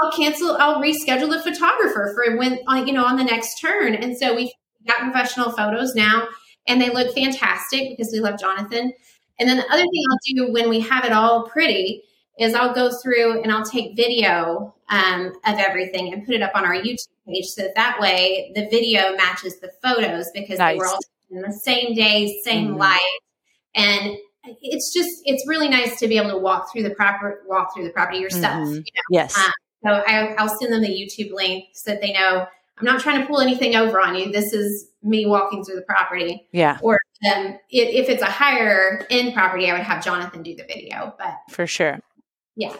I'll cancel, I'll reschedule the photographer for when, you know, on the next turn. And so we got professional photos now and they look fantastic because we love Jonathan. And then the other thing I'll do when we have it all pretty is I'll go through and I'll take video um, of everything and put it up on our YouTube page. So that, that way the video matches the photos because nice. we're all in the same day, same mm-hmm. light. And it's just, it's really nice to be able to walk through the proper, walk through the property yourself. Mm-hmm. You know? Yes. Um, so I, I'll send them the YouTube link so that they know I'm not trying to pull anything over on you. This is me walking through the property. Yeah. Or um, if, if it's a higher end property, I would have Jonathan do the video. But for sure. Yeah.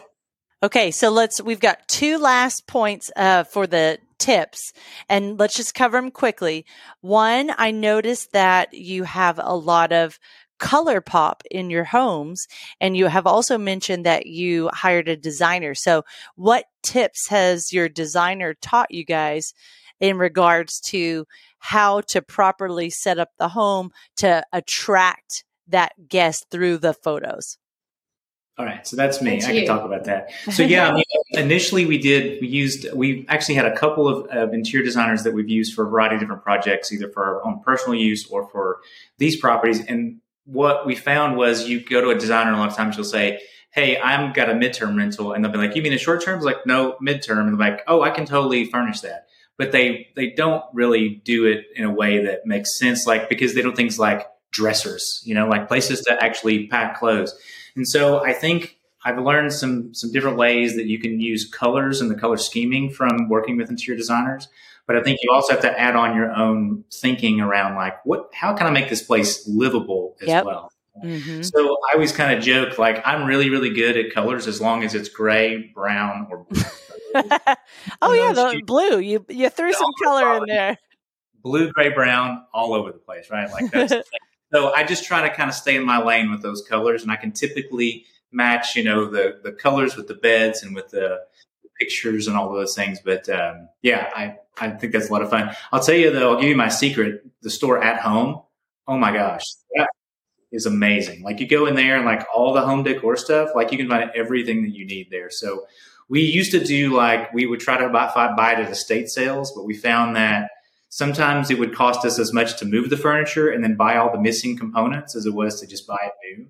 Okay, so let's. We've got two last points uh, for the tips, and let's just cover them quickly. One, I noticed that you have a lot of color pop in your homes. And you have also mentioned that you hired a designer. So what tips has your designer taught you guys in regards to how to properly set up the home to attract that guest through the photos? All right, so that's me. That's I can talk about that. So yeah, initially we did we used we actually had a couple of, of, interior designers that we've used for a variety of different projects, either for our own personal use or for these properties. And what we found was you go to a designer a lot of times you'll say, Hey, I'm got a midterm rental. And they'll be like, you mean a short term? It's like, no, midterm. And they're like, oh, I can totally furnish that. But they, they don't really do it in a way that makes sense. Like, because they don't things like dressers, you know, like places to actually pack clothes. And so I think I've learned some, some different ways that you can use colors and the color scheming from working with interior designers. But I think you also have to add on your own thinking around like what how can I make this place livable as yep. well. Mm-hmm. So I always kind of joke like I'm really really good at colors as long as it's gray, brown, or blue. oh yeah, the blue. You you threw some color in there. Blue, gray, brown, all over the place, right? Like that's so I just try to kind of stay in my lane with those colors, and I can typically match, you know, the the colors with the beds and with the pictures and all those things. But um, yeah, I, I think that's a lot of fun. I'll tell you though, I'll give you my secret. The store at home. Oh my gosh, that is amazing. Like you go in there and like all the home decor stuff, like you can find everything that you need there. So we used to do like we would try to buy, buy it at estate sales, but we found that sometimes it would cost us as much to move the furniture and then buy all the missing components as it was to just buy it new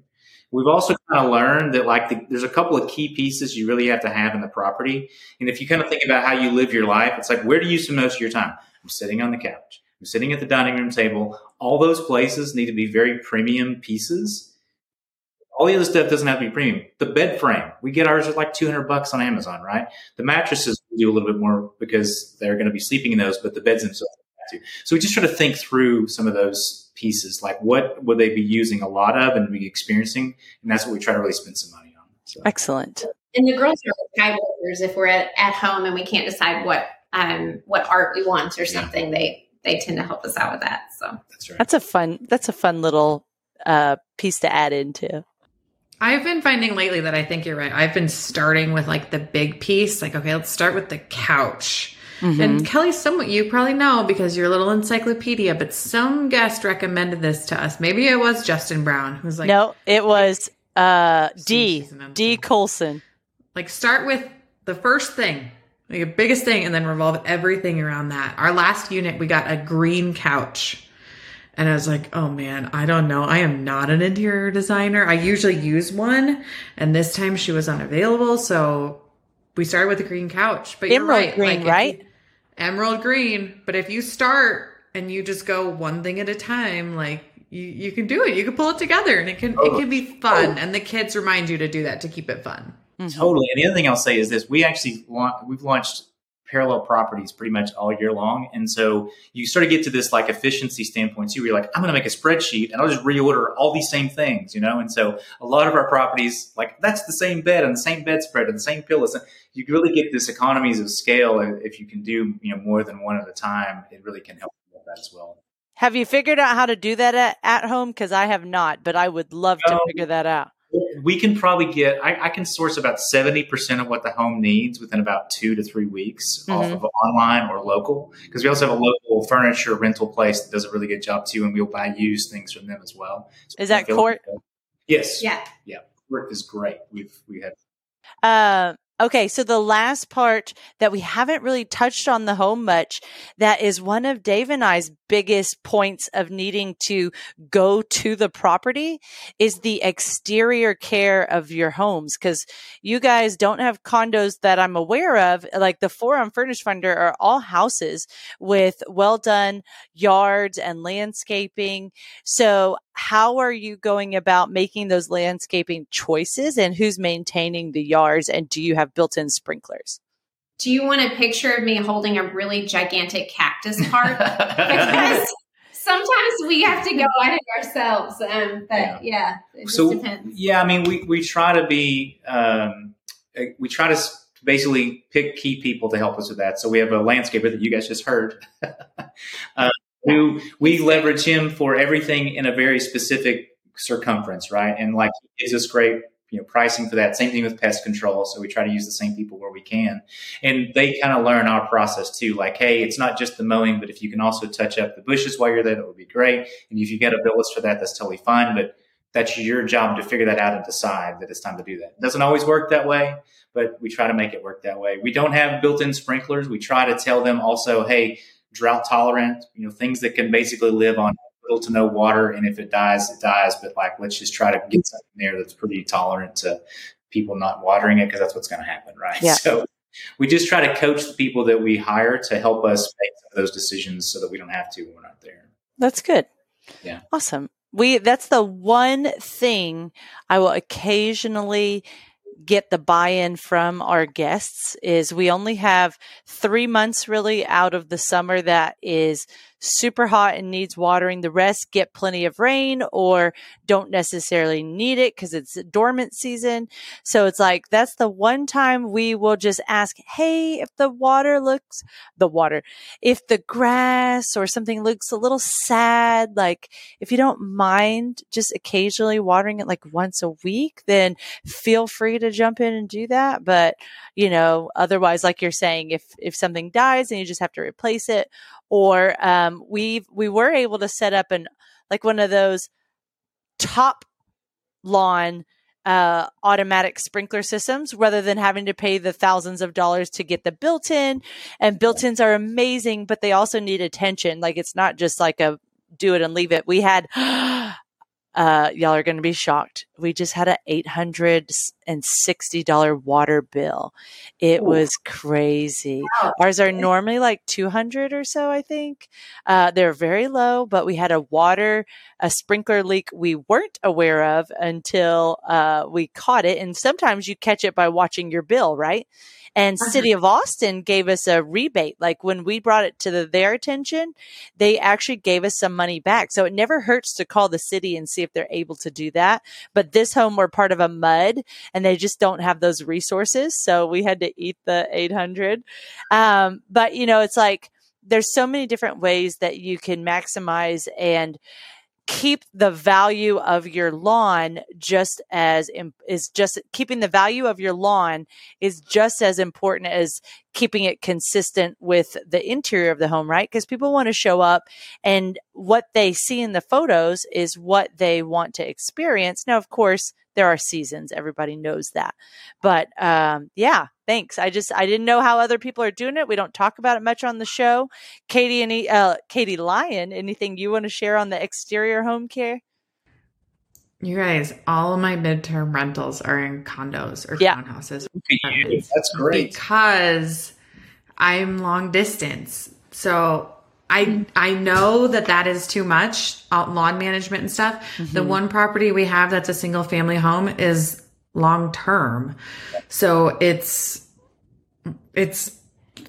We've also kind of learned that like the, there's a couple of key pieces you really have to have in the property. And if you kind of think about how you live your life, it's like where do you spend most of your time? I'm sitting on the couch. I'm sitting at the dining room table. All those places need to be very premium pieces. All the other stuff doesn't have to be premium. The bed frame, we get ours at like 200 bucks on Amazon, right? The mattresses we do a little bit more because they're going to be sleeping in those, but the beds themselves to. So we just try to think through some of those pieces, like what would they be using a lot of and be experiencing, and that's what we try to really spend some money on. So. Excellent. And the girls are skywalkers. If we're at, at home and we can't decide what um, what art we want or something, yeah. they they tend to help us out with that. So that's right. That's a fun. That's a fun little uh, piece to add into. I've been finding lately that I think you're right. I've been starting with like the big piece, like okay, let's start with the couch Mm-hmm. And Kelly, somewhat you probably know because you're a little encyclopedia, but some guest recommended this to us. Maybe it was Justin Brown who's like, no, it was uh, D D Colson. Like start with the first thing, like the biggest thing, and then revolve everything around that. Our last unit, we got a green couch. And I was like, oh man, I don't know. I am not an interior designer. I usually use one. And this time she was unavailable. So we started with a green couch. But Emerald you're right. green, like right? Emerald green. But if you start and you just go one thing at a time, like you, you can do it. You can pull it together and it can it can be fun. Oh. And the kids remind you to do that to keep it fun. Totally. And the other thing I'll say is this: we actually we've launched parallel properties pretty much all year long. And so you sort of get to this like efficiency standpoint too, where you're like, I'm going to make a spreadsheet and I'll just reorder all these same things, you know? And so a lot of our properties, like that's the same bed and the same bedspread and the same pillows. You really get this economies of scale uh, if you can do, you know, more than one at a time. It really can help with that as well. Have you figured out how to do that at, at home? Because I have not, but I would love to figure that out we can probably get I, I, can source about 70% of what the home needs within about two to three weeks mm-hmm. off of online or local because we also have a local furniture rental place that does a really good job too and we'll buy used things from them as well. So is that CORT? yes. Yeah. Yeah. Work is great. We've we had uh, Okay, so the last part that we haven't really touched on the home much, that is one of Dave and I's biggest points of needing to go to the property is the exterior care of your homes. Cause you guys don't have condos that I'm aware of. Like the four on Furnished Finder are all houses with well done yards and landscaping. So how are you going about making those landscaping choices and who's maintaining the yards and do you have built-in sprinklers? Do you want a picture of me holding a really gigantic cactus part because sometimes we have to go at it ourselves um, but yeah, yeah so depends. yeah i mean we, we try to be um, we try to basically pick key people to help us with that. So we have a landscaper that you guys just heard. Uh, who we leverage him for everything in a very specific circumference, right? And like he gives us great you know pricing for that. Same thing with pest control. So we try to use the same people where we can, and they kind of learn our process too. Like, hey, it's not just the mowing, but if you can also touch up the bushes while you're there, that would be great. And if you get a bill list for that, that's totally fine. But that's your job to figure that out and decide that it's time to do that. It doesn't always work that way, but we try to make it work that way. We don't have built-in sprinklers. We try to tell them also, hey, drought tolerant, you know, things that can basically live on little to no water. And if it dies, it dies. But like, let's just try to get something there that's pretty tolerant to people not watering it because that's what's going to happen, right? Yeah. So we just try to coach the people that we hire to help us make those decisions so that we don't have to when we're not there. That's good. Yeah. Awesome. We that's the one thing I will occasionally get the buy-in from our guests is we only have three months really out of the summer that is super hot and needs watering. The rest get plenty of rain or don't necessarily need it because it's dormant season. So it's like that's the one time we will just ask, Hey, if the water looks the water, if the grass or something looks a little sad, like if you don't mind just occasionally watering it like once a week, then feel free to jump in and do that. But you know, otherwise, like you're saying, if if something dies and you just have to replace it, or um, we we were able to set up an like one of those top lawn uh, automatic sprinkler systems rather than having to pay the thousands of dollars to get the built in. And built ins are amazing, but they also need attention. Like it's not just like a do it and leave it. We had uh, y'all are going to be shocked. We just had an eight hundred and sixty dollar water bill. It Ooh. was crazy. Wow. Ours are normally like two hundred or so, I think. Uh, they're very low, but we had a water a sprinkler leak we weren't aware of until uh, we caught it. And sometimes you catch it by watching your bill, right? And uh-huh. City of Austin gave us a rebate. Like when we brought it to the, their attention, they actually gave us some money back. So it never hurts to call the city and see if they're able to do that. But this home, we're part of a MUD and they just don't have those resources. So we had to eat the 800. Um, but you know, it's like, there's so many different ways that you can maximize and keep the value of your lawn just as is just keeping the value of your lawn is just as important as keeping it consistent with the interior of the home right because people want to show up and what they see in the photos is what they want to experience now of course there are seasons. Everybody knows that. But um, yeah, thanks. I just I didn't know how other people are doing it. We don't talk about it much on the show. Katie, any uh, Katie Lyon, anything you want to share on the exterior home care? You guys, all of my midterm rentals are in condos or yeah. townhouses. That's great because I'm long distance. So I I know that that is too much uh, lawn management and stuff. Mm-hmm. The one property we have that's a single family home is long term, so it's it's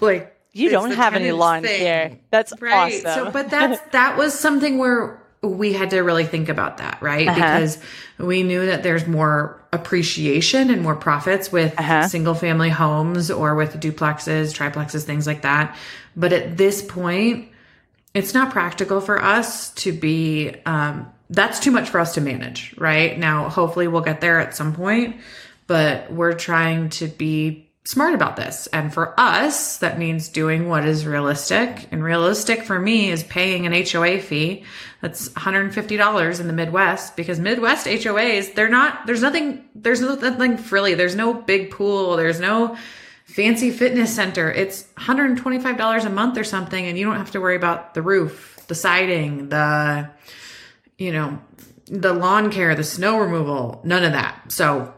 like you don't have any lawn thing. care. That's right. Awesome. So, but that's that was something where we had to really think about that, right? Uh-huh. Because we knew that there's more appreciation and more profits with uh-huh. single family homes or with duplexes, triplexes, things like that. But at this point, it's not practical for us to be um, that's too much for us to manage right? Now hopefully we'll get there at some point but we're trying to be smart about this. And for us that means doing what is realistic. And realistic for me is paying an hoa fee that's $150 in the midwest because midwest hoas they're not there's nothing there's nothing frilly. There's no big pool. There's no fancy fitness center. It's $125 a month or something, and you don't have to worry about the roof, the siding, the, you know, the lawn care, the snow removal, none of that. So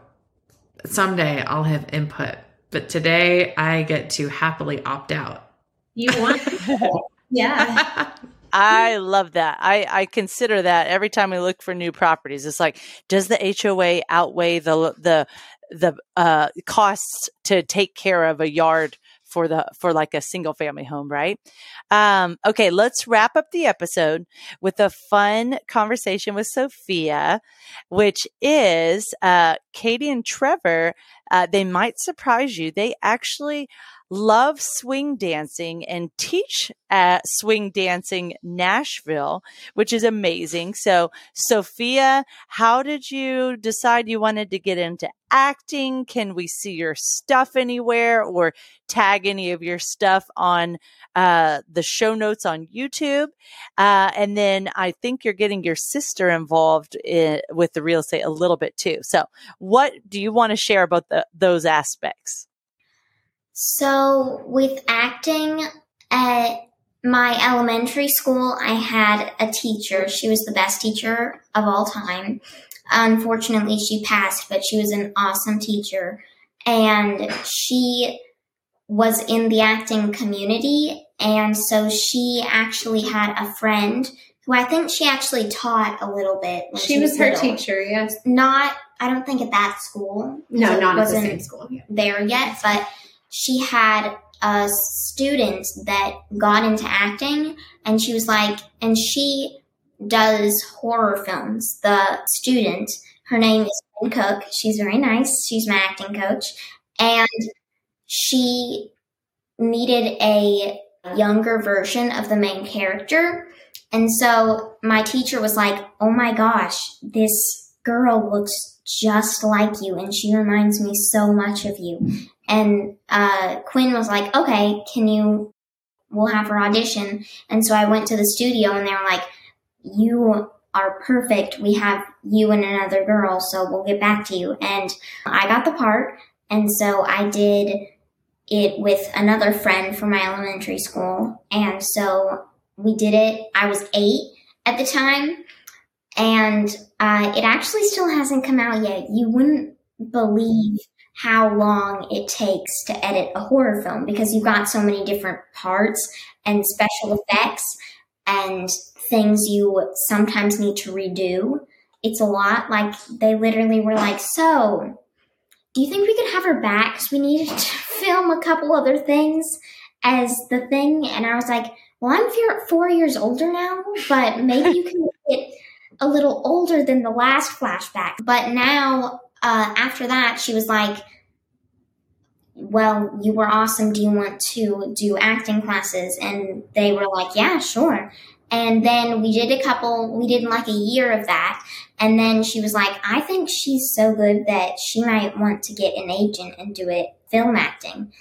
someday I'll have input, but today I get to happily opt out. You want? yeah. I love that. I, I consider that every time we look for new properties. It's like, does the HOA outweigh the the the uh, costs to take care of a yard for the for like a single family home right? Um, okay let's wrap up the episode with a fun conversation with sophia which is uh, katie and trevor uh, they might surprise you. They actually love swing dancing and teach at Swing Dancing Nashville, which is amazing. So, Sophia, how did you decide you wanted to get into acting? Can we see your stuff anywhere or tag any of your stuff on uh, the show notes on YouTube? Uh, and then I think you're getting your sister involved in, with the real estate a little bit too. So, what do you want to share about the, those aspects? So, with acting at my elementary school, I had a teacher. She was the best teacher of all time. Unfortunately, she passed, but she was an awesome teacher. And she was in the acting community. And so she actually had a friend who I think she actually taught a little bit. She, she, was, was her little. teacher, yes. Not, I don't think at that school. No, not at the same school. Yeah. There yet, but she had a student that got into acting and she was like, and she does horror films. The student, her name is Ben Cook. She's very nice. She's my acting coach. And she needed a younger version of the main character. And so my teacher was like, oh my gosh, this girl looks just like you and she reminds me so much of you. And uh, Quinn was like, okay, can you, we'll have her audition. And so I went to the studio and they were like, you are perfect. We have you and another girl, so we'll get back to you. And I got the part. And so I did it with another friend from my elementary school. And so we did it. I was eight at the time. and uh, it actually still hasn't come out yet. You wouldn't believe how long it takes to edit a horror film because you've got so many different parts and special effects and things you sometimes need to redo. It's a lot. Like they literally were like, "So, do you think we could have her back? Because we needed to film a couple other things as the thing." And I was like, "Well, I'm four years older now, but maybe you can get a little older than the last flashback." But now, uh, after that, she was like. Well, you were awesome. Do you want to do acting classes? And they were like, Yeah, sure. And then we did a couple, we did like a year of that. And then she was like, I think she's so good that she might want to get an agent and do it film acting.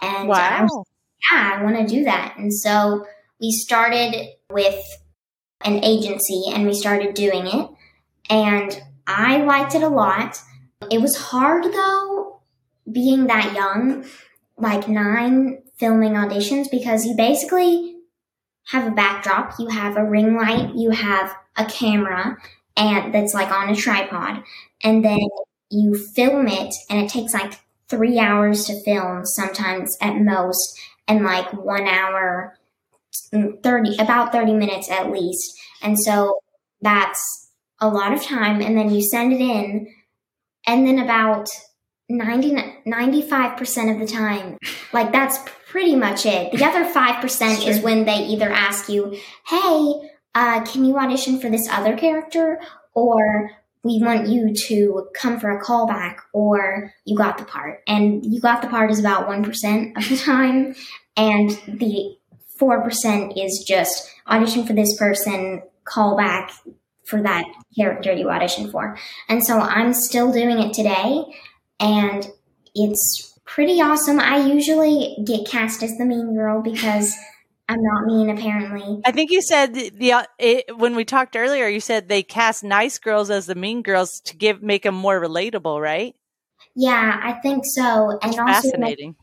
And wow. I was, yeah, I want to do that. And so we started with an agency and we started doing it. And I liked it a lot. It was hard though, being that young, like nine filming auditions, because you basically have a backdrop, you have a ring light, you have a camera, and that's like on a tripod, and then you film it, and it takes like three hours to film, sometimes at most, and like one hour, mm, 30, about 30 minutes at least. And so that's a lot of time, and then you send it in, and then about 90, 95% of the time, like that's pretty much it. The other 5% is when they either ask you, hey, uh, can you audition for this other character? Or we want you to come for a callback, or you got the part. And you got the part is about 1% of the time. And the 4% is just audition for this person, callback for that character you auditioned for. And so I'm still doing it today and it's pretty awesome. I usually get cast as the mean girl because I'm not mean, apparently. I think you said the, the uh, it, when we talked earlier, you said they cast nice girls as the mean girls to give make them more relatable, right? Yeah, I think so. And also fascinating. Make,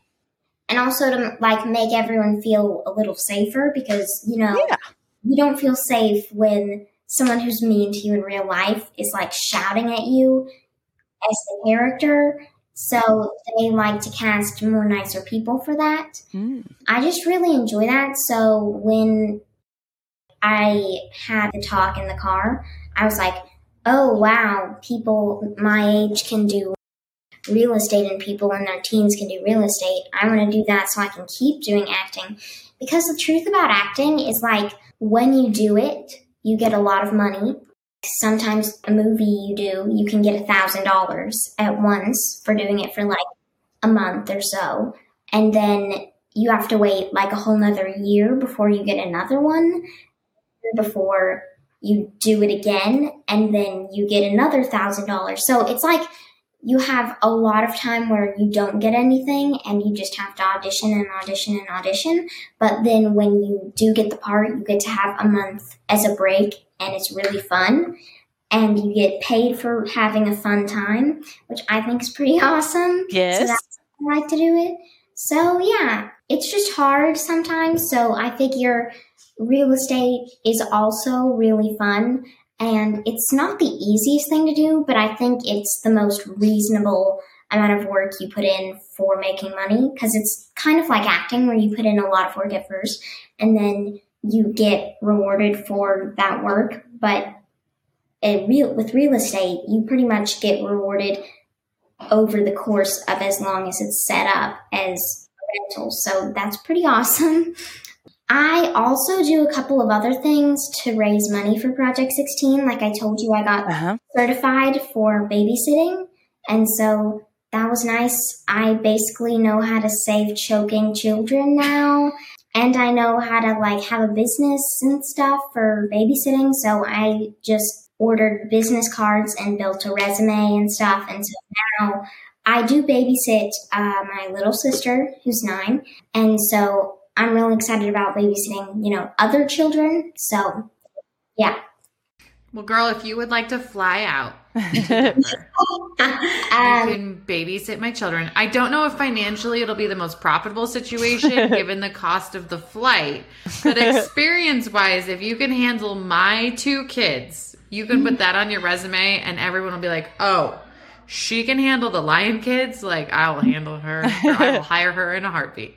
and also to like make everyone feel a little safer because you know yeah. you don't feel safe when someone who's mean to you in real life is like shouting at you as the character. So they like to cast more nicer people for that. Mm. I just really enjoy that. So when I had the talk in the car, I was like, oh wow, people my age can do real estate and people in their teens can do real estate. I want to do that so I can keep doing acting. Because the truth about acting is like when you do it, you get a lot of money Sometimes a movie you do, you can get a thousand dollars at once for doing it for like a month or so. And then you have to wait like a whole nother year before you get another one, before you do it again, and then you get another thousand dollars. So it's like you have a lot of time where you don't get anything and you just have to audition and audition and audition. But then when you do get the part, you get to have a month as a break and it's really fun. And you get paid for having a fun time, which I think is pretty awesome. Yes. So that's I like to do it. So yeah, it's just hard sometimes. So I figure real estate is also really fun and it's not the easiest thing to do, but I think it's the most reasonable amount of work you put in for making money because it's kind of like acting where you put in a lot of work at first and then you get rewarded for that work. But real, with real estate, you pretty much get rewarded over the course of as long as it's set up as rental. So that's pretty awesome. I also do a couple of other things to raise money for Project 16. Like I told you, I got uh-huh. certified for babysitting. And so that was nice. I basically know how to save choking children now. And I know how to like have a business and stuff for babysitting. So I just ordered business cards and built a resume and stuff. And so now I do babysit uh, my little sister who's nine. And so I'm really excited about babysitting, you know, other children. So, yeah. Well, girl, if you would like to fly out, um, you can babysit my children. I don't know if financially it'll be the most profitable situation given the cost of the flight, but experience wise, if you can handle my two kids You can put that on your resume, and everyone will be like, "Oh, she can handle the lion kids. Like I will handle her. I will hire her in a heartbeat."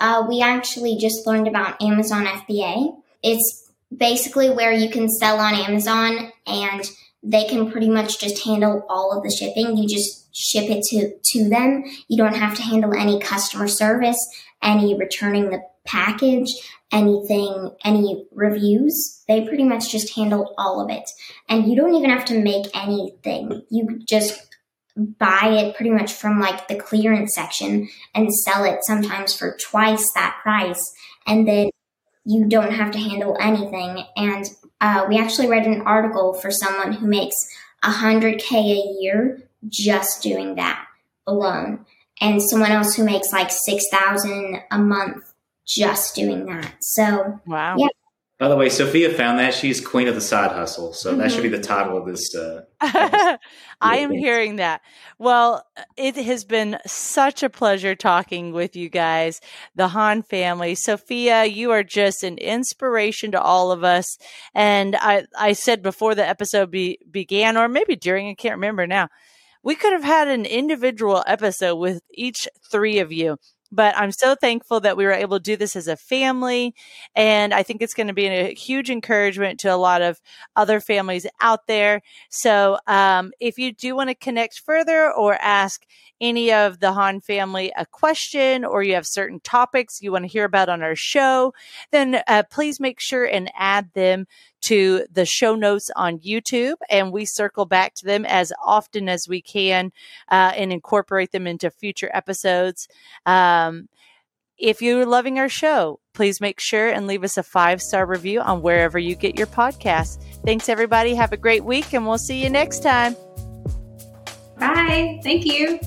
Uh, we actually just learned about Amazon FBA. It's basically where you can sell on Amazon and they can pretty much just handle all of the shipping. You just ship it to, to them. You don't have to handle any customer service, any returning the package, anything, any reviews. They pretty much just handle all of it. And you don't even have to make anything. You just buy it pretty much from like the clearance section and sell it sometimes for twice that price. And then you don't have to handle anything. And uh, we actually read an article for someone who makes 100K a year just doing that alone. And someone else who makes like 6,000 a month just doing that. So, wow. Yeah. By the way, Sophia found that she's queen of the side hustle. So mm-hmm. that should be the title of this. Uh, I am hearing that. Well, it has been such a pleasure talking with you guys, the Hawn family. Sophia, you are just an inspiration to all of us. And I, I said before the episode be, began, or maybe during, I can't remember now, we could have had an individual episode with each three of you but I'm so thankful that we were able to do this as a family. And I think it's going to be a huge encouragement to a lot of other families out there. So um, if you do want to connect further or ask any of the Hawn family a question or you have certain topics you want to hear about on our show, then uh, please make sure and add them to the show notes on YouTube, and we circle back to them as often as we can uh, and incorporate them into future episodes. Um, if you're loving our show, please make sure and leave us a five star review on wherever you get your podcasts. Thanks, everybody. Have a great week, and we'll see you next time. Bye. Thank you.